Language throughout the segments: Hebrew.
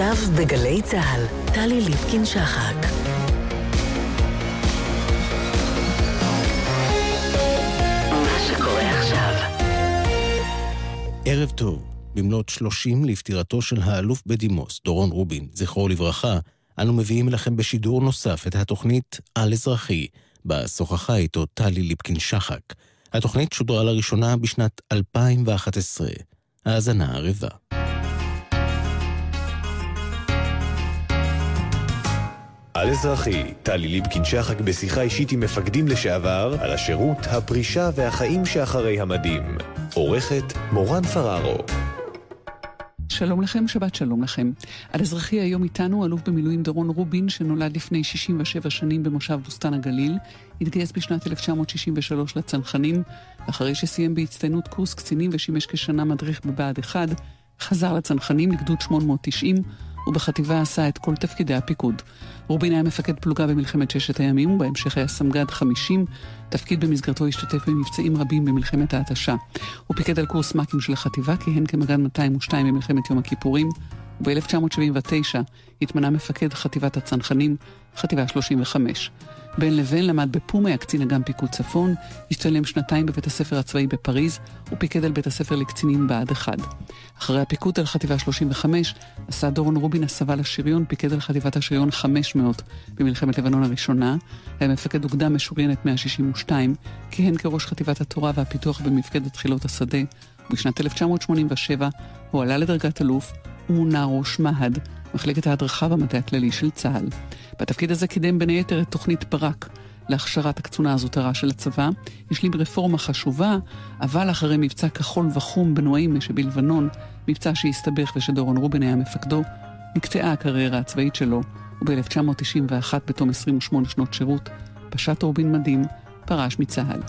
עכשיו בגלי צה"ל, טלי ליפקין-שחק. ערב טוב, במלאת 30 לפטירתו של האלוף בדימוס, דורון רובין, זכרו לברכה, אנו מביאים לכם בשידור נוסף את התוכנית על אזרחי, בה שוחחה איתו טלי ליפקין-שחק. התוכנית שודרה לראשונה בשנת 2011. האזנה ערבה. על אזרחי, טלי ליפקין שחק בשיחה אישית עם מפקדים לשעבר על השירות, הפרישה והחיים שאחרי המדים. עורכת מורן פררו. שלום לכם, שבת שלום לכם. על אזרחי היום איתנו אלוף במילואים דורון רובין, שנולד לפני 67 שנים במושב בוסתן הגליל, התגייס בשנת 1963 לצנחנים, אחרי שסיים בהצטיינות קורס קצינים ושימש כשנה מדריך בבה"ד 1, חזר לצנחנים לגדוד 890, ובחטיבה עשה את כל תפקידי הפיקוד. רובין היה מפקד פלוגה במלחמת ששת הימים, ובהמשך היה סמג"ד 50, תפקיד במסגרתו השתתף במבצעים רבים במלחמת ההתשה. הוא פיקד על קורס מ"כים של החטיבה, כיהן כמג"ד 202 במלחמת יום הכיפורים, וב-1979 התמנה מפקד חטיבת הצנחנים, חטיבה 35. בין לבין למד בפומה, הקצין אג"ם פיקוד צפון, השתלם שנתיים בבית הספר הצבאי בפריז, ופיקד על בית הספר לקצינים בה"ד 1. אחרי הפיקוד על חטיבה 35, עשה דורון רובין הסבה לשריון, פיקד על חטיבת השריון 500 במלחמת לבנון הראשונה, היה מפקד אוגדה משוריינת 162, כיהן כראש חטיבת התורה והפיתוח במפקדת חילות השדה, ובשנת 1987 הוא עלה לדרגת אלוף ומונה ראש מה"ד, מחלקת ההדרכה במטה הכללי של צה"ל. בתפקיד הזה קידם בין היתר את תוכנית ברק להכשרת הקצונה הזוטרה של הצבא, השלים רפורמה חשובה, אבל אחרי מבצע כחול וחום בנואימה שבלבנון, מבצע שהסתבך ושדורון רובין היה מפקדו, נקטעה הקריירה הצבאית שלו, וב-1991, בתום 28 שנות שירות, פשט רובין מדים, פרש מצה"ל.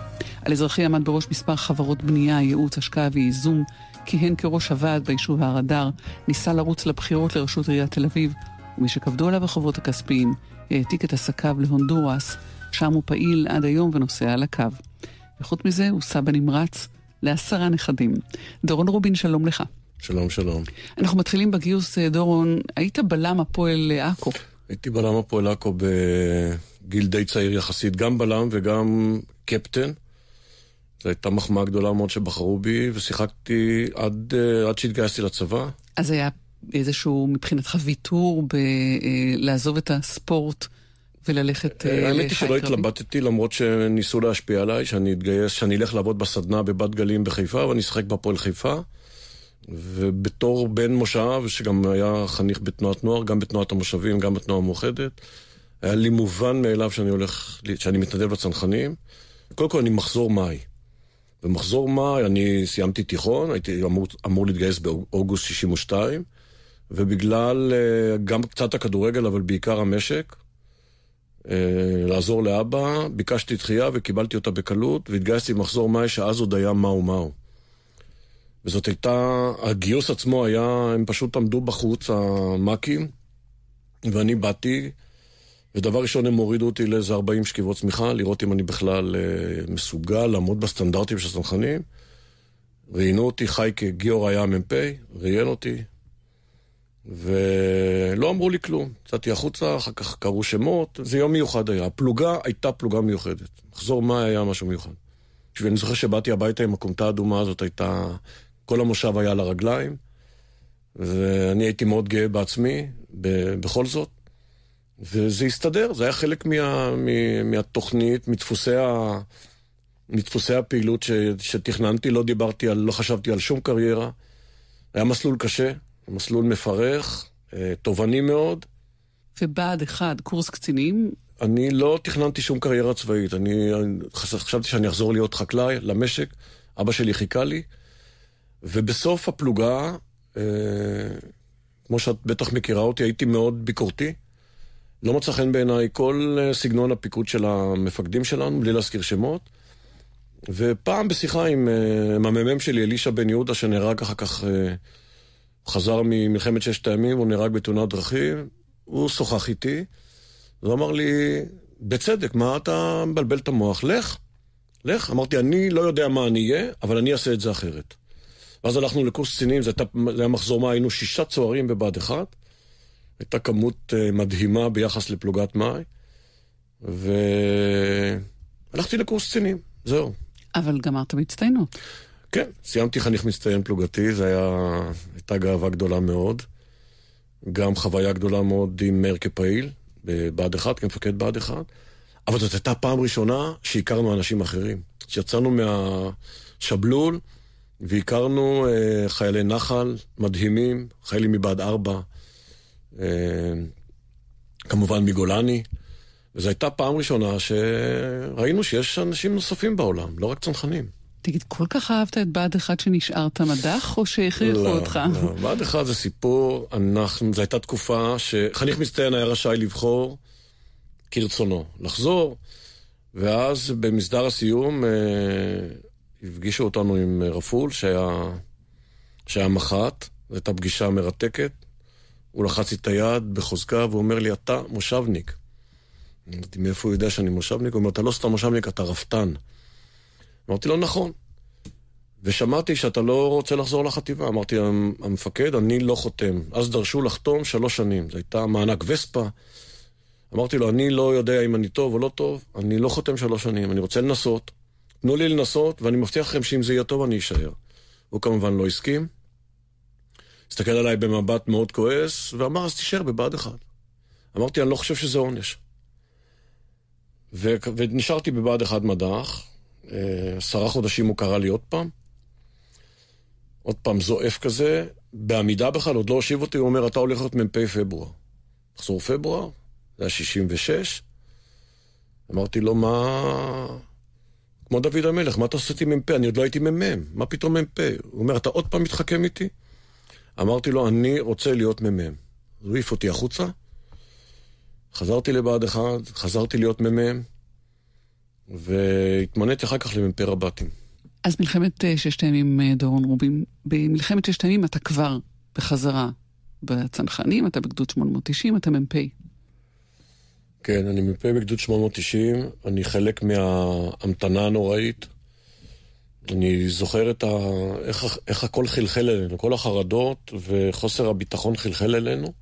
על אזרחי עמד בראש מספר חברות בנייה, ייעוץ, השקעה וייזום, כיהן כראש הוועד ביישוב הר אדר, ניסה לרוץ לבחירות לראשות עיריית תל אביב, ומשכבדו עליו החובות הכספיים, העתיק את עסקיו להונדורס, שם הוא פעיל עד היום ונוסע על הקו. וחוץ מזה הוא סבא נמרץ לעשרה נכדים. דורון רובין, שלום לך. שלום, שלום. אנחנו מתחילים בגיוס, אה, דורון. היית בלם הפועל עכו. הייתי בלם הפועל עכו בגיל די צעיר יחסית, גם בלם וגם קפטן. זו הייתה מחמאה גדולה מאוד שבחרו בי, ושיחקתי עד, אה, עד שהתגייסתי לצבא. אז היה איזשהו, מבחינתך, ויתור בלעזוב אה, את הספורט וללכת לחי קרבי? האמת היא שלא התלבטתי, למרות שניסו להשפיע עליי, שאני אתגייס, שאני אלך לעבוד בסדנה בבת גלים בחיפה, ואני אשחק בפועל חיפה. ובתור בן מושב, שגם היה חניך בתנועת נוער, גם בתנועת המושבים, גם בתנועה המאוחדת, היה לי מובן מאליו שאני הולך, שאני מתנדב לצנחנים. קודם כל אני מחזור מאי. במחזור מאי אני סיימתי תיכון, הייתי אמור, אמור להתגייס באוגוסט 62, ובגלל אה, גם קצת הכדורגל, אבל בעיקר המשק, אה, לעזור לאבא, ביקשתי דחייה וקיבלתי אותה בקלות, והתגייסתי במחזור מאי, שאז עוד היה מהו מהו. וזאת הייתה, הגיוס עצמו היה, הם פשוט עמדו בחוץ, המאקים, ואני באתי, ודבר ראשון הם הורידו אותי לאיזה 40 שכיבות צמיחה, לראות אם אני בכלל אה, מסוגל לעמוד בסטנדרטים של הצנחנים. ראיינו אותי, חייקה גיאור היה המ"פ, ראיין אותי, ולא אמרו לי כלום. יצאתי החוצה, אחר כך קראו שמות, זה יום מיוחד היה. הפלוגה הייתה פלוגה מיוחדת. מחזור מאי היה משהו מיוחד. ואני זוכר שבאתי הביתה עם הכומתה האדומה הזאת, הייתה... כל המושב היה על הרגליים, ואני הייתי מאוד גאה בעצמי, בכל זאת. וזה הסתדר, זה היה חלק מה, מה, מהתוכנית, מדפוסי, ה, מדפוסי הפעילות ש, שתכננתי, לא דיברתי על, לא חשבתי על שום קריירה. היה מסלול קשה, מסלול מפרך, אה, תובעני מאוד. ובה"ד 1, קורס קצינים? אני לא תכננתי שום קריירה צבאית. אני, אני חשבתי שאני אחזור להיות חקלאי למשק, אבא שלי חיכה לי. ובסוף הפלוגה, אה, כמו שאת בטח מכירה אותי, הייתי מאוד ביקורתי. לא מצא חן בעיניי כל אה, סגנון הפיקוד של המפקדים שלנו, בלי להזכיר שמות. ופעם בשיחה עם, אה, עם המ"מ שלי, אלישע בן יהודה, שנהרג אחר כך, אה, חזר ממלחמת ששת הימים, הוא נהרג בתאונת דרכים, הוא שוחח איתי, והוא אמר לי, בצדק, מה אתה מבלבל את המוח? לך, לך. אמרתי, אני לא יודע מה אני אהיה, אבל אני אעשה את זה אחרת. ואז הלכנו לקורס קצינים, זה היה מחזור מה, היינו שישה צוערים בבה"ד 1, הייתה כמות אה, מדהימה ביחס לפלוגת מאי, והלכתי לקורס קצינים, זהו. אבל גמרת בהצטיינות. כן, סיימתי חניך מצטיין פלוגתי, זו היה... הייתה גאווה גדולה מאוד. גם חוויה גדולה מאוד עם מאיר כפעיל, בבה"ד 1, כמפקד בה"ד 1. אבל זאת הייתה פעם ראשונה שהכרנו אנשים אחרים. שיצאנו מהשבלול והכרנו אה, חיילי נחל מדהימים, חיילים מבה"ד 4, אה, כמובן מגולני. וזו הייתה פעם ראשונה שראינו שיש אנשים נוספים בעולם, לא רק צנחנים. תגיד, כל כך אהבת את בה"ד 1 שנשארת מדך, או שהכריחו לא, אותך? לא, בה"ד 1 זה סיפור, אנחנו, זו הייתה תקופה שחניך מצטיין היה רשאי לבחור כרצונו, לחזור, ואז במסדר הסיום אה, הפגישו אותנו עם רפול, שהיה, שהיה מח"ט, זו הייתה פגישה מרתקת. הוא לחץ לי את היד בחוזקה והוא אומר לי, אתה מושבניק. אמרתי, מאיפה הוא יודע שאני מושבניק? הוא אומר, אתה לא סתם מושבניק, אתה רפתן. אמרתי לו, נכון. ושמעתי שאתה לא רוצה לחזור לחטיבה. אמרתי, המפקד, אני לא חותם. אז דרשו לחתום שלוש שנים. זו הייתה מענק וספה. אמרתי לו, אני לא יודע אם אני טוב או לא טוב, אני לא חותם שלוש שנים, אני רוצה לנסות. תנו לי לנסות, ואני מבטיח לכם שאם זה יהיה טוב, אני אשאר. הוא כמובן לא הסכים. הסתכל עליי במבט מאוד כועס, ואמר, אז תישאר בבה"ד אחד. אמרתי, אני לא חושב שזה עונש. ו... ונשארתי בבה"ד אחד מדח, אה, עשרה חודשים הוא קרא לי עוד פעם. עוד פעם זועף כזה, בעמידה בכלל, עוד לא הושיב אותי, הוא אומר, אתה הולך להיות מ"פ פברואר. מחזור פברואר, זה היה 66. אמרתי לו, מה... כמו דוד המלך, מה אתה עושה איתי מ"פ? אני עוד לא הייתי מ"מ, מה פתאום מ"פ? הוא אומר, אתה עוד פעם מתחכם איתי? אמרתי לו, אני רוצה להיות מ"מ. הוא העיף אותי החוצה, חזרתי לבה"ד 1, חזרתי להיות מ"מ, והתמניתי אחר כך למ"פ רב"טים. אז מלחמת אה, ששת הימים, אה, דורון רובין, במלחמת ששת הימים אתה כבר בחזרה בצנחנים, אתה בגדוד 890, אתה מ"פ. כן, אני מ"פ בגדוד 890, אני חלק מההמתנה הנוראית. אני זוכר את ה... איך, איך הכל חלחל אלינו, כל החרדות וחוסר הביטחון חלחל אלינו.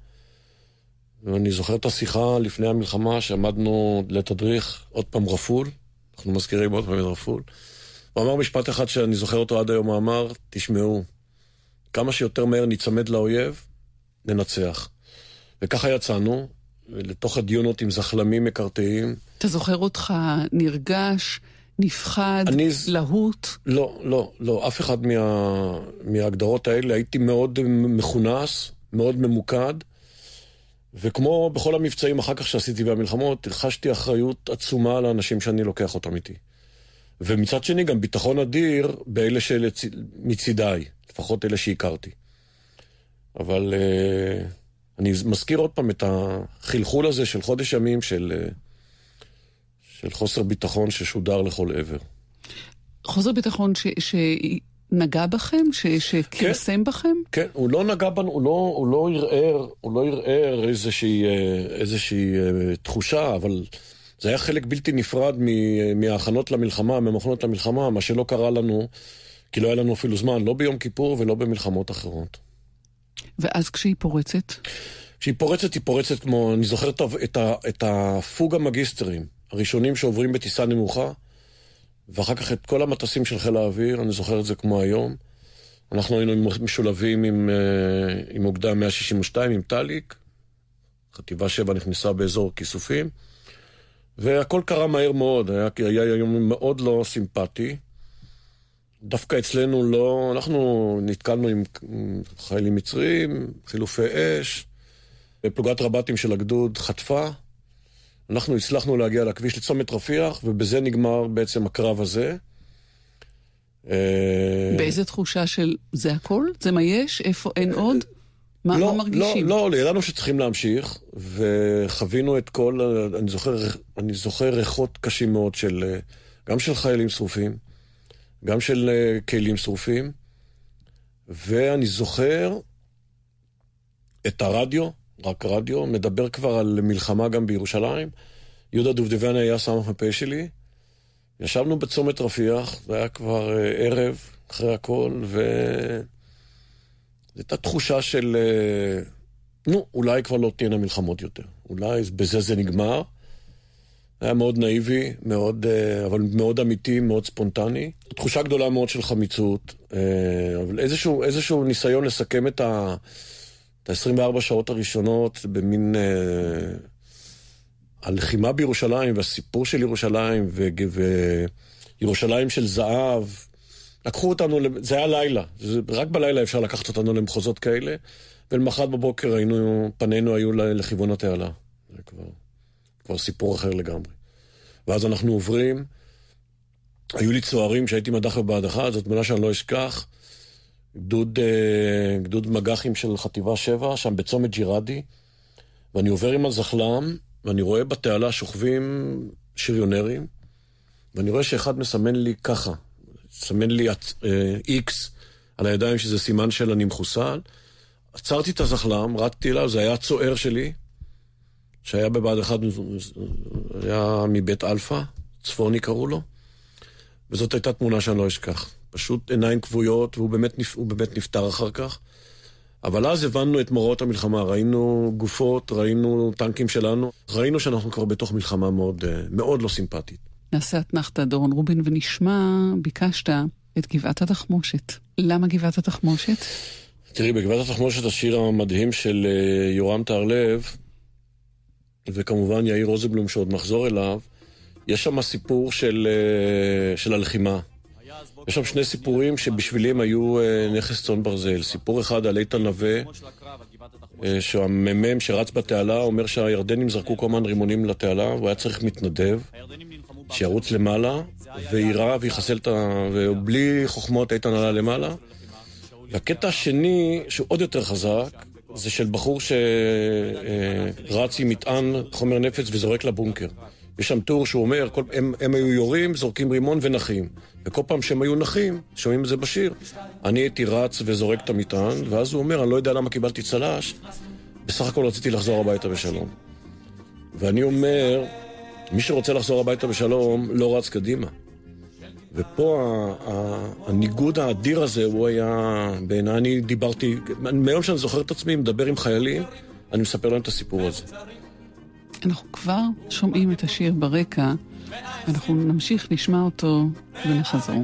ואני זוכר את השיחה לפני המלחמה שעמדנו לתדריך עוד פעם רפול, אנחנו מזכירים עוד פעם את רפול. הוא אמר משפט אחד שאני זוכר אותו עד היום, הוא אמר, תשמעו, כמה שיותר מהר ניצמד לאויב, ננצח. וככה יצאנו, לתוך הדיונות עם זחלמים מקרטעים. אתה זוכר אותך נרגש, נפחד, אני... להוט? לא, לא, לא. אף אחד מה... מההגדרות האלה. הייתי מאוד מכונס, מאוד ממוקד. וכמו בכל המבצעים אחר כך שעשיתי במלחמות, חשתי אחריות עצומה לאנשים שאני לוקח אותם איתי. ומצד שני גם ביטחון אדיר באלה שמצידיי, לפחות אלה שהכרתי. אבל uh, אני מזכיר עוד פעם את החלחול הזה של חודש ימים של, uh, של חוסר ביטחון ששודר לכל עבר. חוסר ביטחון ש... ש... נגע בכם? שכרסם כן, בכם? כן, הוא לא נגע בנו, הוא לא, הוא לא ערער, הוא לא ערער איזושהי, אה, איזושהי אה, תחושה, אבל זה היה חלק בלתי נפרד מההכנות למלחמה, מהמכונות למלחמה, מה שלא קרה לנו, כי לא היה לנו אפילו זמן, לא ביום כיפור ולא במלחמות אחרות. ואז כשהיא פורצת? כשהיא פורצת, היא פורצת כמו, אני זוכר את, את, את הפוג המגיסטרים, הראשונים שעוברים בטיסה נמוכה. ואחר כך את כל המטוסים של חיל האוויר, אני זוכר את זה כמו היום. אנחנו היינו משולבים עם, אה, עם אוגדה 162, עם טאליק. חטיבה 7 נכנסה באזור כיסופים. והכל קרה מהר מאוד, היה, היה יום מאוד לא סימפטי. דווקא אצלנו לא, אנחנו נתקלנו עם חיילים מצרים, חילופי אש, פלוגת רב"טים של הגדוד חטפה, אנחנו הצלחנו להגיע לכביש לצומת רפיח, ובזה נגמר בעצם הקרב הזה. אה, באיזה תחושה של זה הכל? זה מה יש? איפה אין עוד? מה, לא, מה מרגישים? לא, לא, ידענו שצריכים להמשיך, וחווינו את כל, אני זוכר, אני זוכר ריחות קשים מאוד של, גם של חיילים שרופים, גם של אה, כלים שרופים, ואני זוכר את הרדיו, רק רדיו, מדבר כבר על מלחמה גם בירושלים. יהודה דובדבן היה סמ"ך מ"פ שלי. ישבנו בצומת רפיח, זה היה כבר uh, ערב, אחרי הכל, ו... זו הייתה תחושה של uh, נו, אולי כבר לא תהיינה מלחמות יותר. אולי בזה זה נגמר. היה מאוד נאיבי, מאוד, אה, אבל מאוד אמיתי, מאוד ספונטני. תחושה גדולה מאוד של חמיצות, אה, אבל איזשהו, איזשהו ניסיון לסכם את ה-24 שעות הראשונות במין... אה, הלחימה בירושלים והסיפור של ירושלים וירושלים של זהב, לקחו אותנו, זה היה לילה, רק בלילה אפשר לקחת אותנו למחוזות כאלה, ולמחרת בבוקר היינו, פנינו היו לכיוון התעלה. זה כבר, כבר סיפור אחר לגמרי. ואז אנחנו עוברים, היו לי צוערים שהייתי מדח ובהדחה, זאת מילה שאני לא אשכח, גדוד, אה, גדוד מג"חים של חטיבה 7, שם בצומת ג'ירדי, ואני עובר עם הזחל"ם, ואני רואה בתעלה שוכבים שריונרים, ואני רואה שאחד מסמן לי ככה, מסמן לי איקס על הידיים שזה סימן של אני מחוסל. עצרתי את הזחל"ם, רצתי אליו, זה היה הצוער שלי, שהיה בבה"ד 1, היה מבית אלפא, צפוני קראו לו, וזאת הייתה תמונה שאני לא אשכח. פשוט עיניים כבויות, והוא באמת, באמת נפטר אחר כך. אבל אז הבנו את מוראות המלחמה, ראינו גופות, ראינו טנקים שלנו, ראינו שאנחנו כבר בתוך מלחמה מאוד, אה, מאוד לא סימפטית. נעשה אתנחתא, דורון רובין, ונשמע, ביקשת, את גבעת התחמושת. למה גבעת התחמושת? תראי, בגבעת התחמושת השיר המדהים של אה, יורם טהרלב, וכמובן יאיר רוזנבלום שעוד נחזור אליו, יש שם סיפור של, אה, של הלחימה. יש שם שני סיפורים שבשבילי הם היו אה, נכס צאן ברזל. סיפור אחד על איתן נווה, אה, שהמ"מ שרץ בתעלה אומר שהירדנים זרקו כל הזמן רימונים לתעלה, והוא היה צריך מתנדב שירוץ למעלה, ויירה ויחסל את ה... ובלי חוכמות איתן עלה למעלה. והקטע השני, שהוא עוד יותר חזק, זה של בחור שרץ עם מטען חומר נפץ וזורק לבונקר. יש שם טור שהוא אומר, כל, הם, הם היו יורים, זורקים רימון ונחים. וכל פעם שהם היו נחים, שומעים את זה בשיר, אני הייתי רץ וזורק את המטען, ואז הוא אומר, אני לא יודע למה קיבלתי צל"ש, בסך הכל רציתי לחזור הביתה בשלום. ואני אומר, מי שרוצה לחזור הביתה בשלום, לא רץ קדימה. ופה הניגוד האדיר הזה, הוא היה, בעיניי, אני דיברתי, מהיום שאני זוכר את עצמי, מדבר עם חיילים, אני מספר להם את הסיפור הזה. אנחנו כבר שומעים את השיר ברקע, ואנחנו נמשיך לשמוע אותו ונחזור. לא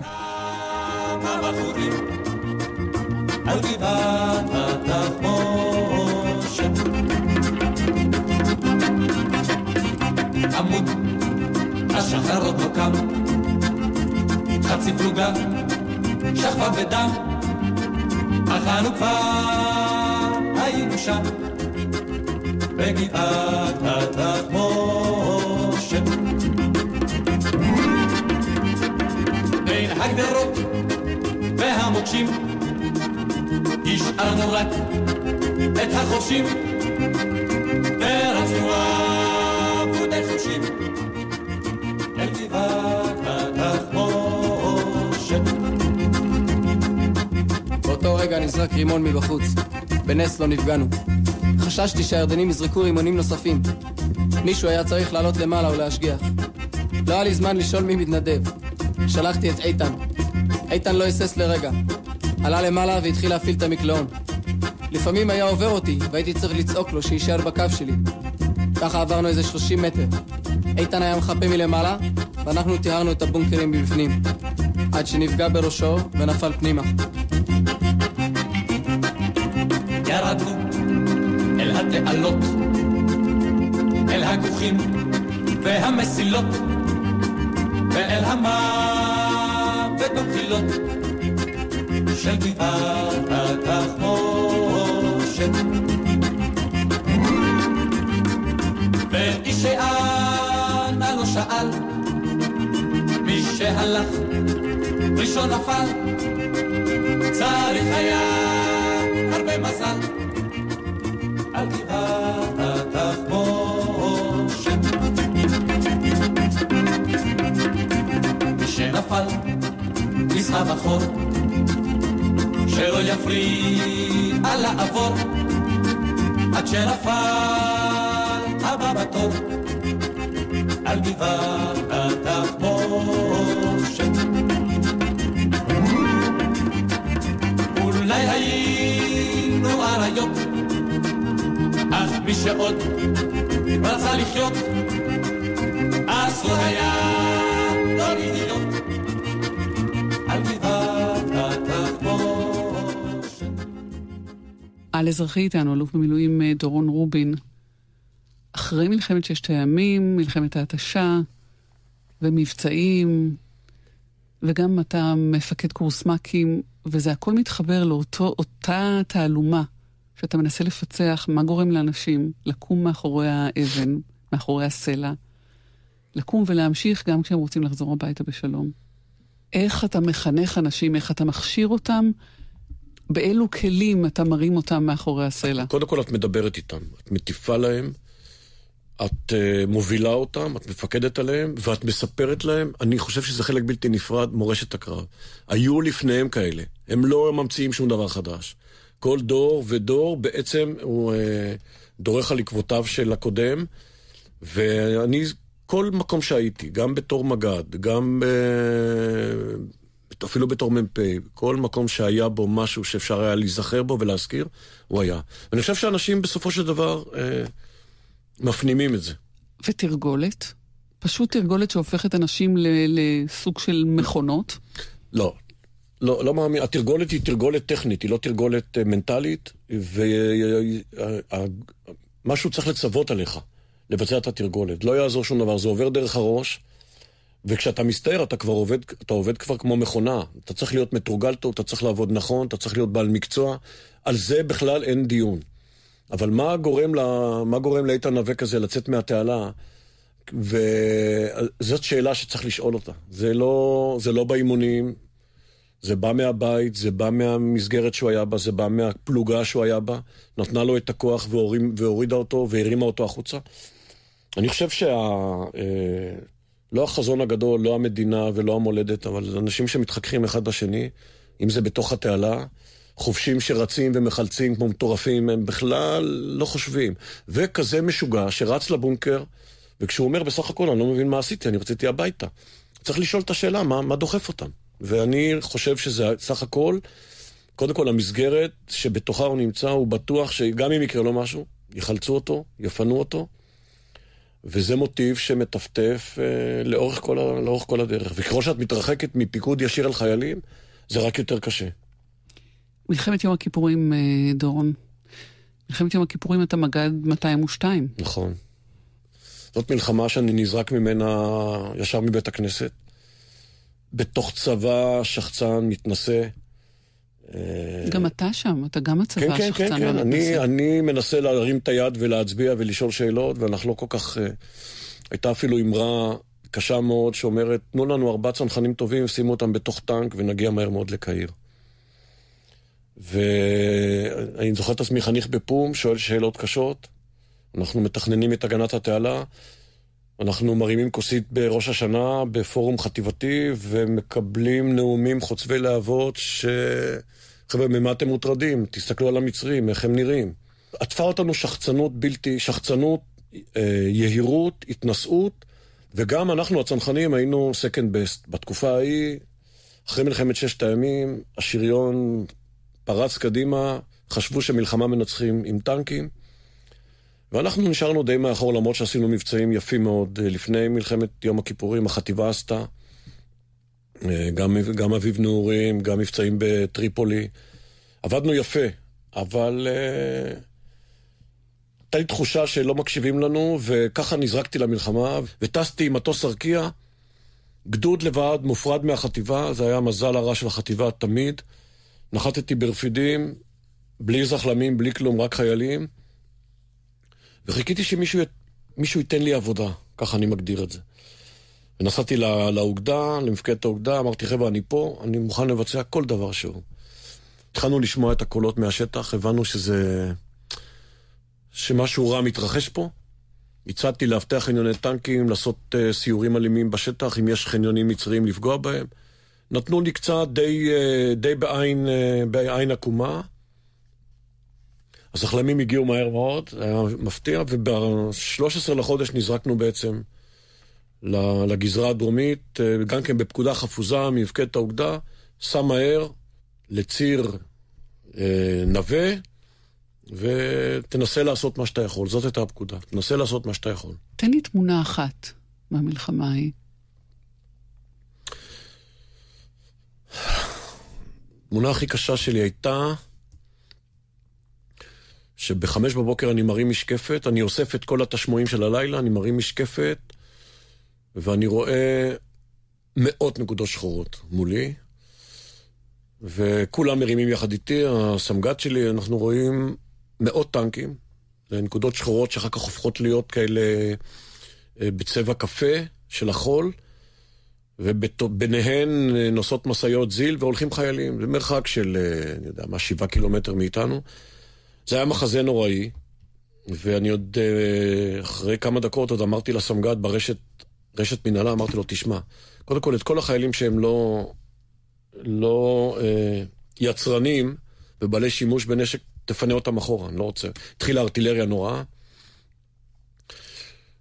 חצי פלוגה, שכבה בדם, אך אנו כבר היינו שם. בגבעת התחמושת. בין הגדרות והמוקשים השארנו רק את החושים ורצנו עבודי חושים. באותו רגע נזרק רימון מבחוץ, בנס לא נפגענו. חששתי שהירדנים יזרקו רימונים נוספים. מישהו היה צריך לעלות למעלה ולהשגיח. לא היה לי זמן לשאול מי מתנדב. שלחתי את איתן. איתן לא היסס לרגע. עלה למעלה והתחיל להפעיל את המקלעון. לפעמים היה עובר אותי, והייתי צריך לצעוק לו שיישאר בקו שלי. ככה עברנו איזה 30 מטר. איתן היה מחפה מלמעלה, ואנחנו טיהרנו את הבונקרים מבפנים. עד שנפגע בראשו ונפל פנימה. ירדנו התעלות, אל הגוחים והמסילות, ואל המוות במחילות של גבעת התחמושת. ואיש שאנה לא שאל, מי שהלך ראשון נפל, צריך היה שנפל, ניסה בחור, שלא יפריע לעבור, עד שנפל הבא בתור, על גבעת התחמושת. אולי היינו אריות מי שעוד רצה לחיות, אסור היה על אזרחי איתנו, אלוף במילואים אה, דורון רובין. אחרי מלחמת ששת הימים, מלחמת ההתשה, ומבצעים, וגם אתה מפקד קורס מ"כים, וזה הכל מתחבר לאותה תעלומה שאתה מנסה לפצח מה גורם לאנשים לקום מאחורי האבן, מאחורי הסלע, לקום ולהמשיך גם כשהם רוצים לחזור הביתה בשלום. איך אתה מחנך אנשים, איך אתה מכשיר אותם, באילו כלים אתה מרים אותם מאחורי הסלע. קודם כל את מדברת איתם, את מטיפה להם, את uh, מובילה אותם, את מפקדת עליהם, ואת מספרת להם, אני חושב שזה חלק בלתי נפרד, מורשת הקרב. היו לפניהם כאלה, הם לא ממציאים שום דבר חדש. כל דור ודור בעצם הוא uh, דורך על עקבותיו של הקודם, ואני, כל מקום שהייתי, גם בתור מג"ד, גם uh, אפילו בתור מ"פ, כל מקום שהיה בו משהו שאפשר היה להיזכר בו ולהזכיר, הוא היה. ואני חושב שאנשים בסופו של דבר... Uh, מפנימים את זה. ותרגולת? פשוט תרגולת שהופכת אנשים לסוג של מכונות? לא. לא, לא מאמין. התרגולת היא תרגולת טכנית, היא לא תרגולת אה, מנטלית, ומשהו צריך לצוות עליך, לבצע את התרגולת. לא יעזור שום דבר, זה עובר דרך הראש, וכשאתה מסתער אתה כבר עובד, אתה עובד כבר כמו מכונה. אתה צריך להיות מתורגל טוב, אתה צריך לעבוד נכון, אתה צריך להיות בעל מקצוע. על זה בכלל אין דיון. אבל מה גורם, לה, מה גורם לאיתן נווה כזה לצאת מהתעלה? וזאת שאלה שצריך לשאול אותה. זה לא, זה לא באימונים, זה בא מהבית, זה בא מהמסגרת שהוא היה בה, זה בא מהפלוגה שהוא היה בה, נתנה לו את הכוח והורים, והורידה אותו והרימה אותו החוצה. אני חושב שה... לא החזון הגדול, לא המדינה ולא המולדת, אבל אנשים שמתחככים אחד בשני, אם זה בתוך התעלה, חובשים שרצים ומחלצים כמו מטורפים, הם בכלל לא חושבים. וכזה משוגע שרץ לבונקר, וכשהוא אומר, בסך הכל, אני לא מבין מה עשיתי, אני רציתי הביתה. צריך לשאול את השאלה, מה, מה דוחף אותם? ואני חושב שזה סך הכל, קודם כל המסגרת שבתוכה הוא נמצא, הוא בטוח שגם אם יקרה לו משהו, יחלצו אותו, יפנו אותו, וזה מוטיב שמטפטף אה, לאורך, כל, לאורך כל הדרך. וככל שאת מתרחקת מפיקוד ישיר על חיילים, זה רק יותר קשה. מלחמת יום הכיפורים, אה, דורון. מלחמת יום הכיפורים אתה מג"ד 202. נכון. זאת מלחמה שאני נזרק ממנה ישר מבית הכנסת. בתוך צבא שחצן, מתנשא. גם אתה שם, אתה גם הצבא כן, כן, שחצן כן, כן. אני, אני מנסה להרים את היד ולהצביע ולשאול שאלות, ואנחנו לא כל כך... אה, הייתה אפילו אמרה קשה מאוד שאומרת, תנו לנו ארבעה צנחנים טובים, שימו אותם בתוך טנק ונגיע מהר מאוד לקהיר. ואני זוכר את עצמי חניך בפום, שואל שאלות קשות. אנחנו מתכננים את הגנת התעלה. אנחנו מרימים כוסית בראש השנה בפורום חטיבתי ומקבלים נאומים חוצבי להבות ש... חבר'ה, ממה אתם מוטרדים? תסתכלו על המצרים, איך הם נראים. עטפה אותנו שחצנות בלתי, שחצנות, אה, יהירות, התנשאות, וגם אנחנו הצנחנים היינו second best. בתקופה ההיא, אחרי מלחמת ששת הימים, השריון פרץ קדימה, חשבו שמלחמה מנצחים עם טנקים, ואנחנו נשארנו די מאחור, למרות שעשינו מבצעים יפים מאוד. אה, לפני מלחמת יום הכיפורים, החטיבה עשתה, אה, גם, גם אביב נעורים, גם מבצעים בטריפולי. עבדנו יפה, אבל uh, הייתה לי תחושה שלא מקשיבים לנו, וככה נזרקתי למלחמה, וטסתי עם מטוס ארקיע, גדוד לבד, מופרד מהחטיבה, זה היה המזל הרע של החטיבה תמיד. נחתתי ברפידים, בלי זחלמים, בלי כלום, רק חיילים, וחיכיתי שמישהו ייתן לי עבודה, ככה אני מגדיר את זה. ונסעתי לא, לאוגדה, למפקדת האוגדה, אמרתי, חבר'ה, אני פה, אני מוכן לבצע כל דבר שהוא. התחלנו לשמוע את הקולות מהשטח, הבנו שזה... שמשהו רע מתרחש פה. הצעתי לאבטח חניוני טנקים, לעשות uh, סיורים אלימים בשטח, אם יש חניונים מצריים לפגוע בהם. נתנו לי קצת די, אה, די בעין, אה, בעין עקומה. הזחלמים הגיעו מהר מאוד, זה היה מפתיע, וב-13 לחודש נזרקנו בעצם לגזרה הדרומית, אה, גם כן בפקודה חפוזה ממפקדת האוגדה, סע מהר לציר נווה, ותנסה לעשות מה שאתה יכול. זאת הייתה הפקודה. תנסה לעשות מה שאתה יכול. תן לי תמונה אחת מהמלחמה ההיא. התמונה הכי קשה שלי הייתה שבחמש בבוקר אני מרים משקפת, אני אוסף את כל התשמועים של הלילה, אני מרים משקפת, ואני רואה מאות נקודות שחורות מולי, וכולם מרימים יחד איתי, הסמג"ד שלי, אנחנו רואים מאות טנקים, זה נקודות שחורות שאחר כך הופכות להיות כאלה אה, בצבע קפה של החול, וביניהן אה, נוסעות משאיות זיל והולכים חיילים. זה מרחק של, אה, אני יודע מה, שבעה קילומטר מאיתנו. זה היה מחזה נוראי, ואני עוד, אחרי כמה דקות עוד אמרתי לסמג"ד ברשת, רשת מנהלה, אמרתי לו, תשמע, קודם כל את כל החיילים שהם לא, לא אה, יצרנים ובעלי שימוש בנשק, תפנה אותם אחורה, אני לא רוצה. התחילה ארטילריה נוראה.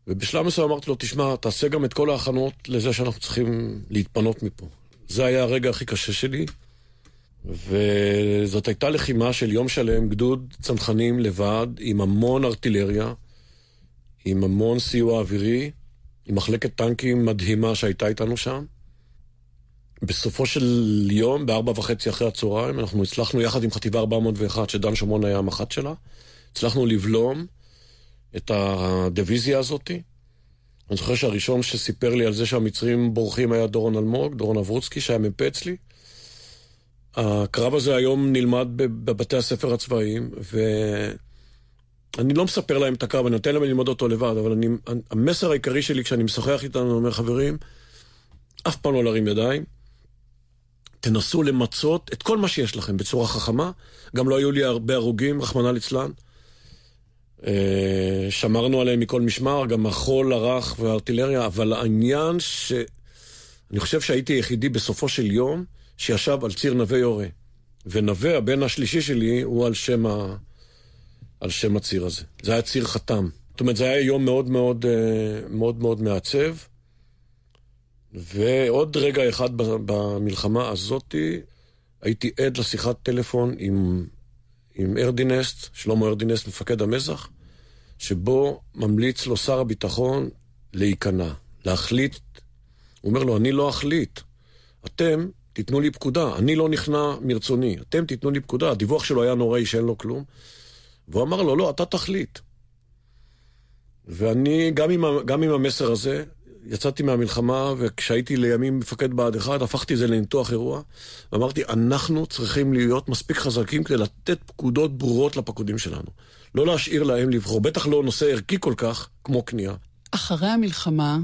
ובשלב מסוים אמרתי לו, תשמע, תעשה גם את כל ההכנות לזה שאנחנו צריכים להתפנות מפה. זה היה הרגע הכי קשה שלי, וזאת הייתה לחימה של יום שלם, גדוד צנחנים לבד, עם המון ארטילריה, עם המון סיוע אווירי, עם מחלקת טנקים מדהימה שהייתה איתנו שם. בסופו של יום, בארבע וחצי אחרי הצהריים, אנחנו הצלחנו יחד עם חטיבה 401, שדן שומרון היה המח"ט שלה, הצלחנו לבלום את הדיוויזיה הזאתי. אני זוכר שהראשון שסיפר לי על זה שהמצרים בורחים היה דורון אלמוג, דורון אברוצקי, שהיה מ"פ אצלי. הקרב הזה היום נלמד בבתי הספר הצבאיים, ואני לא מספר להם את הקרב, אני נותן להם ללמוד אותו לבד, אבל אני, המסר העיקרי שלי כשאני משוחח איתם, אני אומר, חברים, אף פעם לא להרים ידיים. תנסו למצות את כל מה שיש לכם בצורה חכמה. גם לא היו לי הרבה הרוגים, רחמנא ליצלן. אה, שמרנו עליהם מכל משמר, גם החול, הרך והארטילריה, אבל העניין ש... אני חושב שהייתי היחידי בסופו של יום שישב על ציר נווה יורה. ונווה, הבן השלישי שלי, הוא על שם, ה... על שם הציר הזה. זה היה ציר חתם. זאת אומרת, זה היה יום מאוד מאוד אה, מאוד, מאוד מעצב. ועוד רגע אחד במלחמה הזאתי, הייתי עד לשיחת טלפון עם, עם ארדינסט, שלמה ארדינסט, מפקד המזח, שבו ממליץ לו שר הביטחון להיכנע, להחליט. הוא אומר לו, אני לא אחליט. אתם תיתנו לי פקודה, אני לא נכנע מרצוני. אתם תיתנו לי פקודה. הדיווח שלו היה נוראי שאין לו כלום. והוא אמר לו, לא, אתה תחליט. ואני, גם עם, גם עם המסר הזה, יצאתי מהמלחמה, וכשהייתי לימים מפקד בה"ד 1, הפכתי את זה לניתוח אירוע, ואמרתי, אנחנו צריכים להיות מספיק חזקים כדי לתת פקודות ברורות לפקודים שלנו. לא להשאיר להם לבחור, בטח לא נושא ערכי כל כך כמו כניעה. אחרי המלחמה,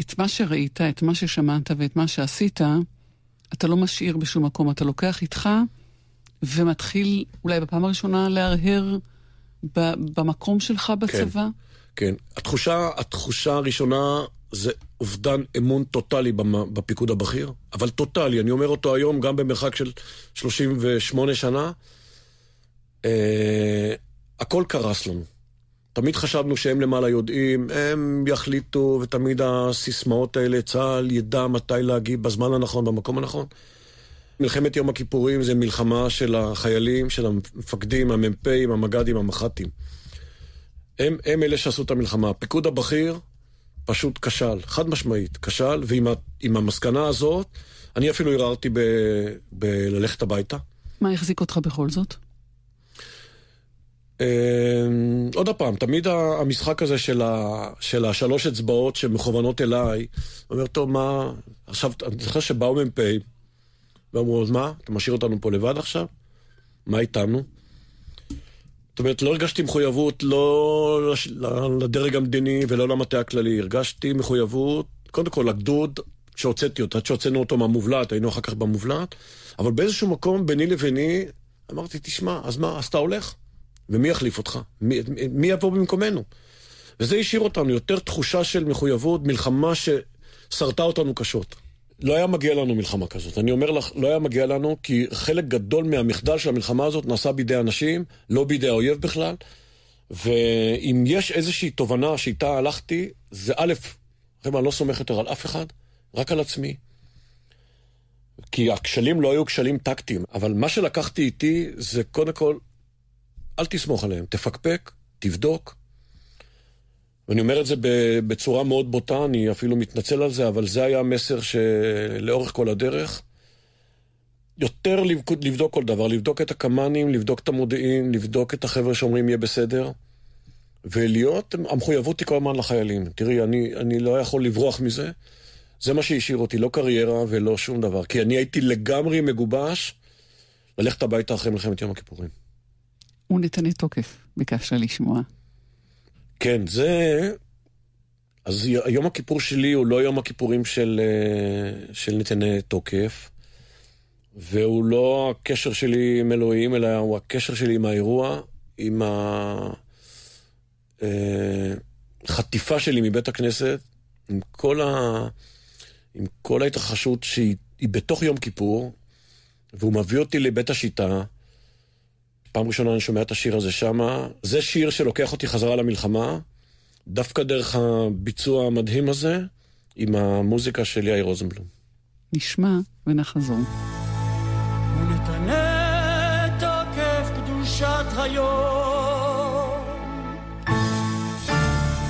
את מה שראית, את מה ששמעת ואת מה שעשית, אתה לא משאיר בשום מקום, אתה לוקח איתך ומתחיל אולי בפעם הראשונה להרהר במקום שלך בצבא? כן, כן. התחושה, התחושה הראשונה זה אובדן אמון טוטאלי בפיקוד הבכיר, אבל טוטאלי, אני אומר אותו היום גם במרחק של 38 שנה. אה, הכל קרס לנו. תמיד חשבנו שהם למעלה יודעים, הם יחליטו, ותמיד הסיסמאות האלה, צה"ל ידע מתי להגיב בזמן הנכון, במקום הנכון. מלחמת יום הכיפורים זה מלחמה של החיילים, של המפקדים, המ"פים, המג"דים, המח"טים. הם, הם אלה שעשו את המלחמה. הפיקוד הבכיר פשוט כשל, חד משמעית, כשל, ועם המסקנה הזאת, אני אפילו ערערתי בללכת הביתה. מה החזיק אותך בכל זאת? אמ, עוד פעם, תמיד המשחק הזה של, ה, של השלוש אצבעות שמכוונות אליי, אומר, טוב, מה, עכשיו, אני זוכר שבאו מ"פ, ואמרו, אז מה, אתה משאיר אותנו פה לבד עכשיו? מה איתנו? זאת אומרת, לא הרגשתי מחויבות לא לדרג המדיני ולא למטה הכללי. הרגשתי מחויבות, קודם כל, לגדוד שהוצאתי אותו, עד שהוצאנו אותו מהמובלעת, היינו אחר כך במובלעת, אבל באיזשהו מקום, ביני לביני, אמרתי, תשמע, אז מה, אז אתה הולך? ומי יחליף אותך? מי, מי יבוא במקומנו? וזה השאיר אותנו יותר תחושה של מחויבות, מלחמה ששרטה אותנו קשות. לא היה מגיע לנו מלחמה כזאת. אני אומר לך, לא היה מגיע לנו, כי חלק גדול מהמחדל של המלחמה הזאת נעשה בידי אנשים, לא בידי האויב בכלל. ואם יש איזושהי תובנה שאיתה הלכתי, זה א', חבר'ה, אני לא סומך יותר על אף אחד, רק על עצמי. כי הכשלים לא היו כשלים טקטיים, אבל מה שלקחתי איתי זה קודם כל אל תסמוך עליהם, תפקפק, תבדוק. ואני אומר את זה בצורה מאוד בוטה, אני אפילו מתנצל על זה, אבל זה היה המסר שלאורך כל הדרך. יותר לבדוק כל דבר, לבדוק את הקמ"נים, לבדוק את המודיעין, לבדוק את החבר'ה שאומרים יהיה בסדר, ולהיות, המחויבות היא כל הזמן לחיילים. תראי, אני, אני לא יכול לברוח מזה. זה מה שהשאיר אותי, לא קריירה ולא שום דבר. כי אני הייתי לגמרי מגובש ללכת הביתה אחרי מלחמת יום הכיפורים. ונתני תוקף, ביקשת לשמוע. כן, זה... אז יום הכיפור שלי הוא לא יום הכיפורים של, אה, של נתני תוקף, והוא לא הקשר שלי עם אלוהים, אלא הוא הקשר שלי עם האירוע, עם החטיפה אה, שלי מבית הכנסת, עם כל, ה... עם כל ההתרחשות שהיא בתוך יום כיפור, והוא מביא אותי לבית השיטה. פעם ראשונה אני שומע את השיר הזה שמה. זה שיר שלוקח אותי חזרה למלחמה, דווקא דרך הביצוע המדהים הזה, עם המוזיקה של יאיר רוזנבלום. נשמע ונחזור. ונתנה תוקף קדושת היום,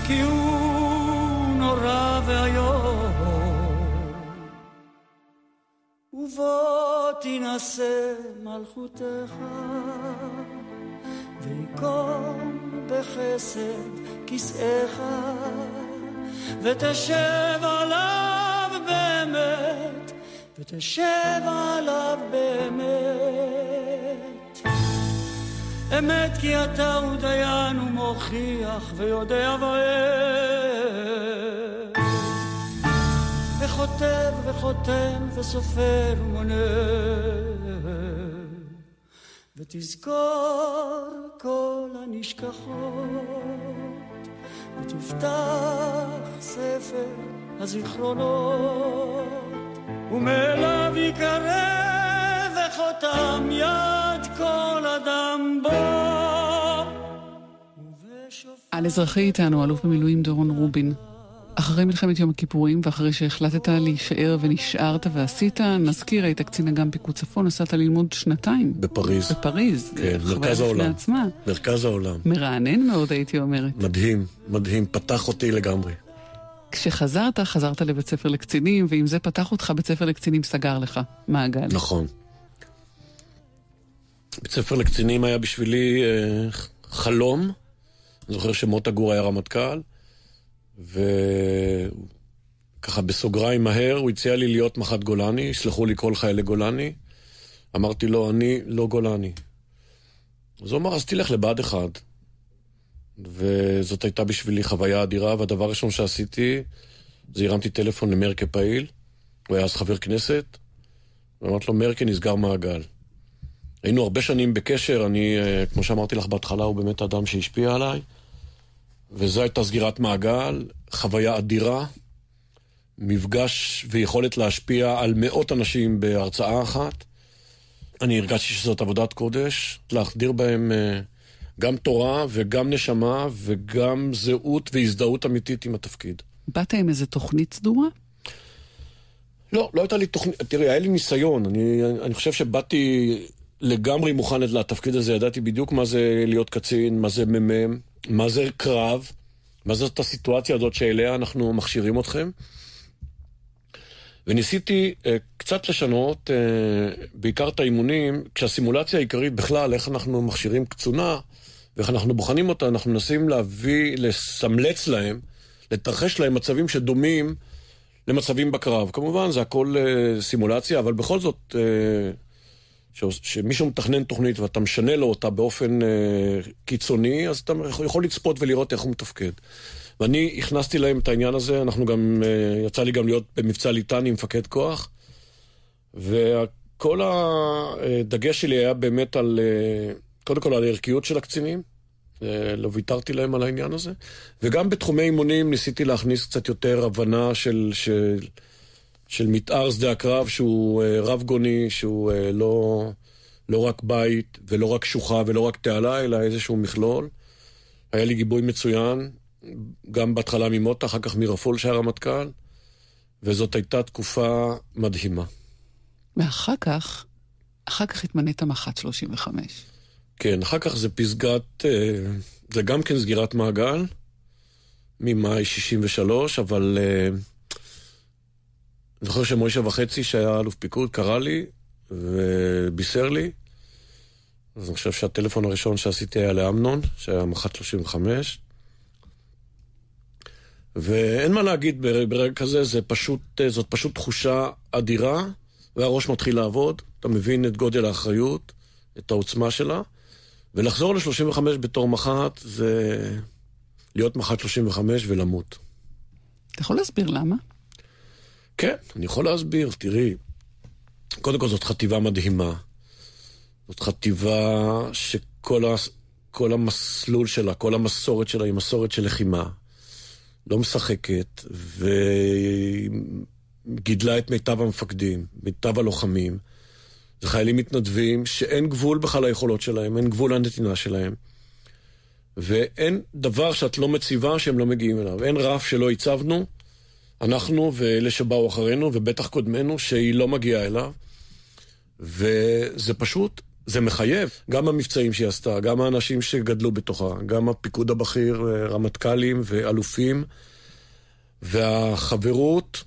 כי הוא נורא ואיום, ובוא תינשא מלכותך. ויקום בחסד כיסאך, ותשב עליו באמת, ותשב עליו באמת. אמת כי אתה הוא דיין ומוכיח ויודע ואוהב. וחוטב וחותם וסופר ומונה. ותזכור כל הנשכחות, ותפתח ספר הזיכרונות, ומאליו יקרב וחותם יד כל אדם בו. על אזרחי איתנו, אלוף במילואים דורון רובין. אחרי מלחמת יום הכיפורים, ואחרי שהחלטת להישאר ונשארת ועשית, נזכיר, היית קצין אג"ם פיקוד צפון, נסעת ללמוד שנתיים. בפריז. בפריז. כן, מרכז העולם. עצמה. מרכז העולם. מרענן מאוד, הייתי אומרת. מדהים, מדהים, פתח אותי לגמרי. כשחזרת, חזרת לבית ספר לקצינים, ואם זה פתח אותך, בית ספר לקצינים סגר לך מעגל. נכון. בית ספר לקצינים היה בשבילי אה, חלום. אני זוכר שמוטה גור היה רמטכ"ל. וככה בסוגריים מהר, הוא הציע לי להיות מח"ט גולני, יסלחו לי כל חיילי גולני. אמרתי לו, אני לא גולני. אז הוא אמר, אז תלך לבה"ד 1. וזאת הייתה בשבילי חוויה אדירה, והדבר הראשון שעשיתי, זה הרמתי טלפון למרקה פעיל, הוא היה אז חבר כנסת, ואמרתי לו, מרקה נסגר מעגל. היינו הרבה שנים בקשר, אני, אה, כמו שאמרתי לך בהתחלה, הוא באמת אדם שהשפיע עליי. וזו הייתה סגירת מעגל, חוויה אדירה, מפגש ויכולת להשפיע על מאות אנשים בהרצאה אחת. אני הרגשתי שזאת עבודת קודש, להחדיר בהם אה, גם תורה וגם נשמה וגם זהות והזדהות אמיתית עם התפקיד. באת עם איזה תוכנית סדורה? לא, לא הייתה לי תוכנית, תראי, היה לי ניסיון, אני, אני חושב שבאתי לגמרי מוכן לתפקיד הזה, ידעתי בדיוק מה זה להיות קצין, מה זה מ"מ, מה זה קרב, מה זאת הסיטואציה הזאת שאליה אנחנו מכשירים אתכם. וניסיתי uh, קצת לשנות, uh, בעיקר את האימונים, כשהסימולציה העיקרית בכלל, איך אנחנו מכשירים קצונה, ואיך אנחנו בוחנים אותה, אנחנו מנסים להביא, לסמלץ להם, לתרחש להם מצבים שדומים למצבים בקרב. כמובן, זה הכל uh, סימולציה, אבל בכל זאת, uh, שמישהו מתכנן תוכנית ואתה משנה לו אותה באופן אה, קיצוני, אז אתה יכול לצפות ולראות איך הוא מתפקד. ואני הכנסתי להם את העניין הזה, אנחנו גם, אה, יצא לי גם להיות במבצע ליטני מפקד כוח, וכל הדגש שלי היה באמת על, אה, קודם כל על הערכיות של הקצינים, אה, לא ויתרתי להם על העניין הזה, וגם בתחומי אימונים ניסיתי להכניס קצת יותר הבנה של... של של מתאר שדה הקרב שהוא אה, רב גוני, שהוא אה, לא, לא רק בית ולא רק שוחה ולא רק תעלה, אלא איזשהו מכלול. היה לי גיבוי מצוין, גם בהתחלה ממוטה, אחר כך מרפול שהיה רמטכ"ל, וזאת הייתה תקופה מדהימה. ואחר כך, אחר כך התמנית מח"ט 35. כן, אחר כך זה פסגת, אה, זה גם כן סגירת מעגל, ממאי 63, אבל זוכר שמוישה וחצי, שהיה אלוף פיקוד, קרא לי ובישר לי. אז אני חושב שהטלפון הראשון שעשיתי היה לאמנון, שהיה מח"ט 35. ואין מה להגיד ברגע כזה, זה פשוט, זאת פשוט תחושה אדירה, והראש מתחיל לעבוד, אתה מבין את גודל האחריות, את העוצמה שלה, ולחזור ל-35 בתור מח"ט זה להיות מח"ט 35 ולמות. אתה יכול להסביר למה? כן, אני יכול להסביר, תראי. קודם כל זאת חטיבה מדהימה. זאת חטיבה שכל ה... כל המסלול שלה, כל המסורת שלה היא מסורת של לחימה. לא משחקת, וגידלה את מיטב המפקדים, מיטב הלוחמים. זה חיילים מתנדבים שאין גבול בכלל ליכולות שלהם, אין גבול לנתינה שלהם. ואין דבר שאת לא מציבה שהם לא מגיעים אליו. אין רף שלא הצבנו, אנחנו ואלה שבאו אחרינו, ובטח קודמנו, שהיא לא מגיעה אליו. וזה פשוט, זה מחייב. גם המבצעים שהיא עשתה, גם האנשים שגדלו בתוכה, גם הפיקוד הבכיר, רמטכ"לים ואלופים, והחברות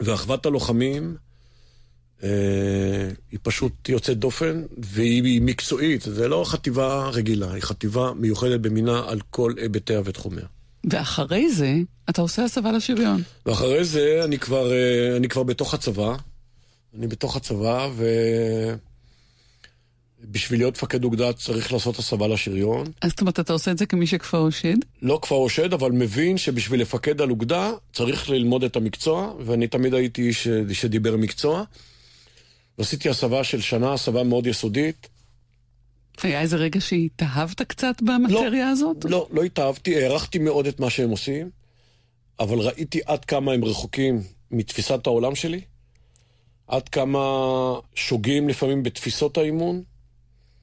ואחוות הלוחמים, אה, היא פשוט יוצאת דופן, והיא מקצועית. זה לא חטיבה רגילה, היא חטיבה מיוחדת במינה על כל היבטיה ותחומיה. ואחרי זה, אתה עושה הסבה לשריון. ואחרי זה, אני כבר, אה, אני כבר בתוך הצבא. אני בתוך הצבא, ובשביל להיות מפקד אוגדה צריך לעשות הסבה לשריון. אז זאת אומרת, אתה עושה את זה כמי שכפר אושד? לא כפר אושד, אבל מבין שבשביל לפקד על אוגדה צריך ללמוד את המקצוע, ואני תמיד הייתי איש שדיבר מקצוע. ועשיתי הסבה של שנה, הסבה מאוד יסודית. היה איזה רגע שהתאהבת קצת במטריה לא, הזאת? לא, לא התאהבתי, הערכתי מאוד את מה שהם עושים, אבל ראיתי עד כמה הם רחוקים מתפיסת העולם שלי, עד כמה שוגים לפעמים בתפיסות האימון.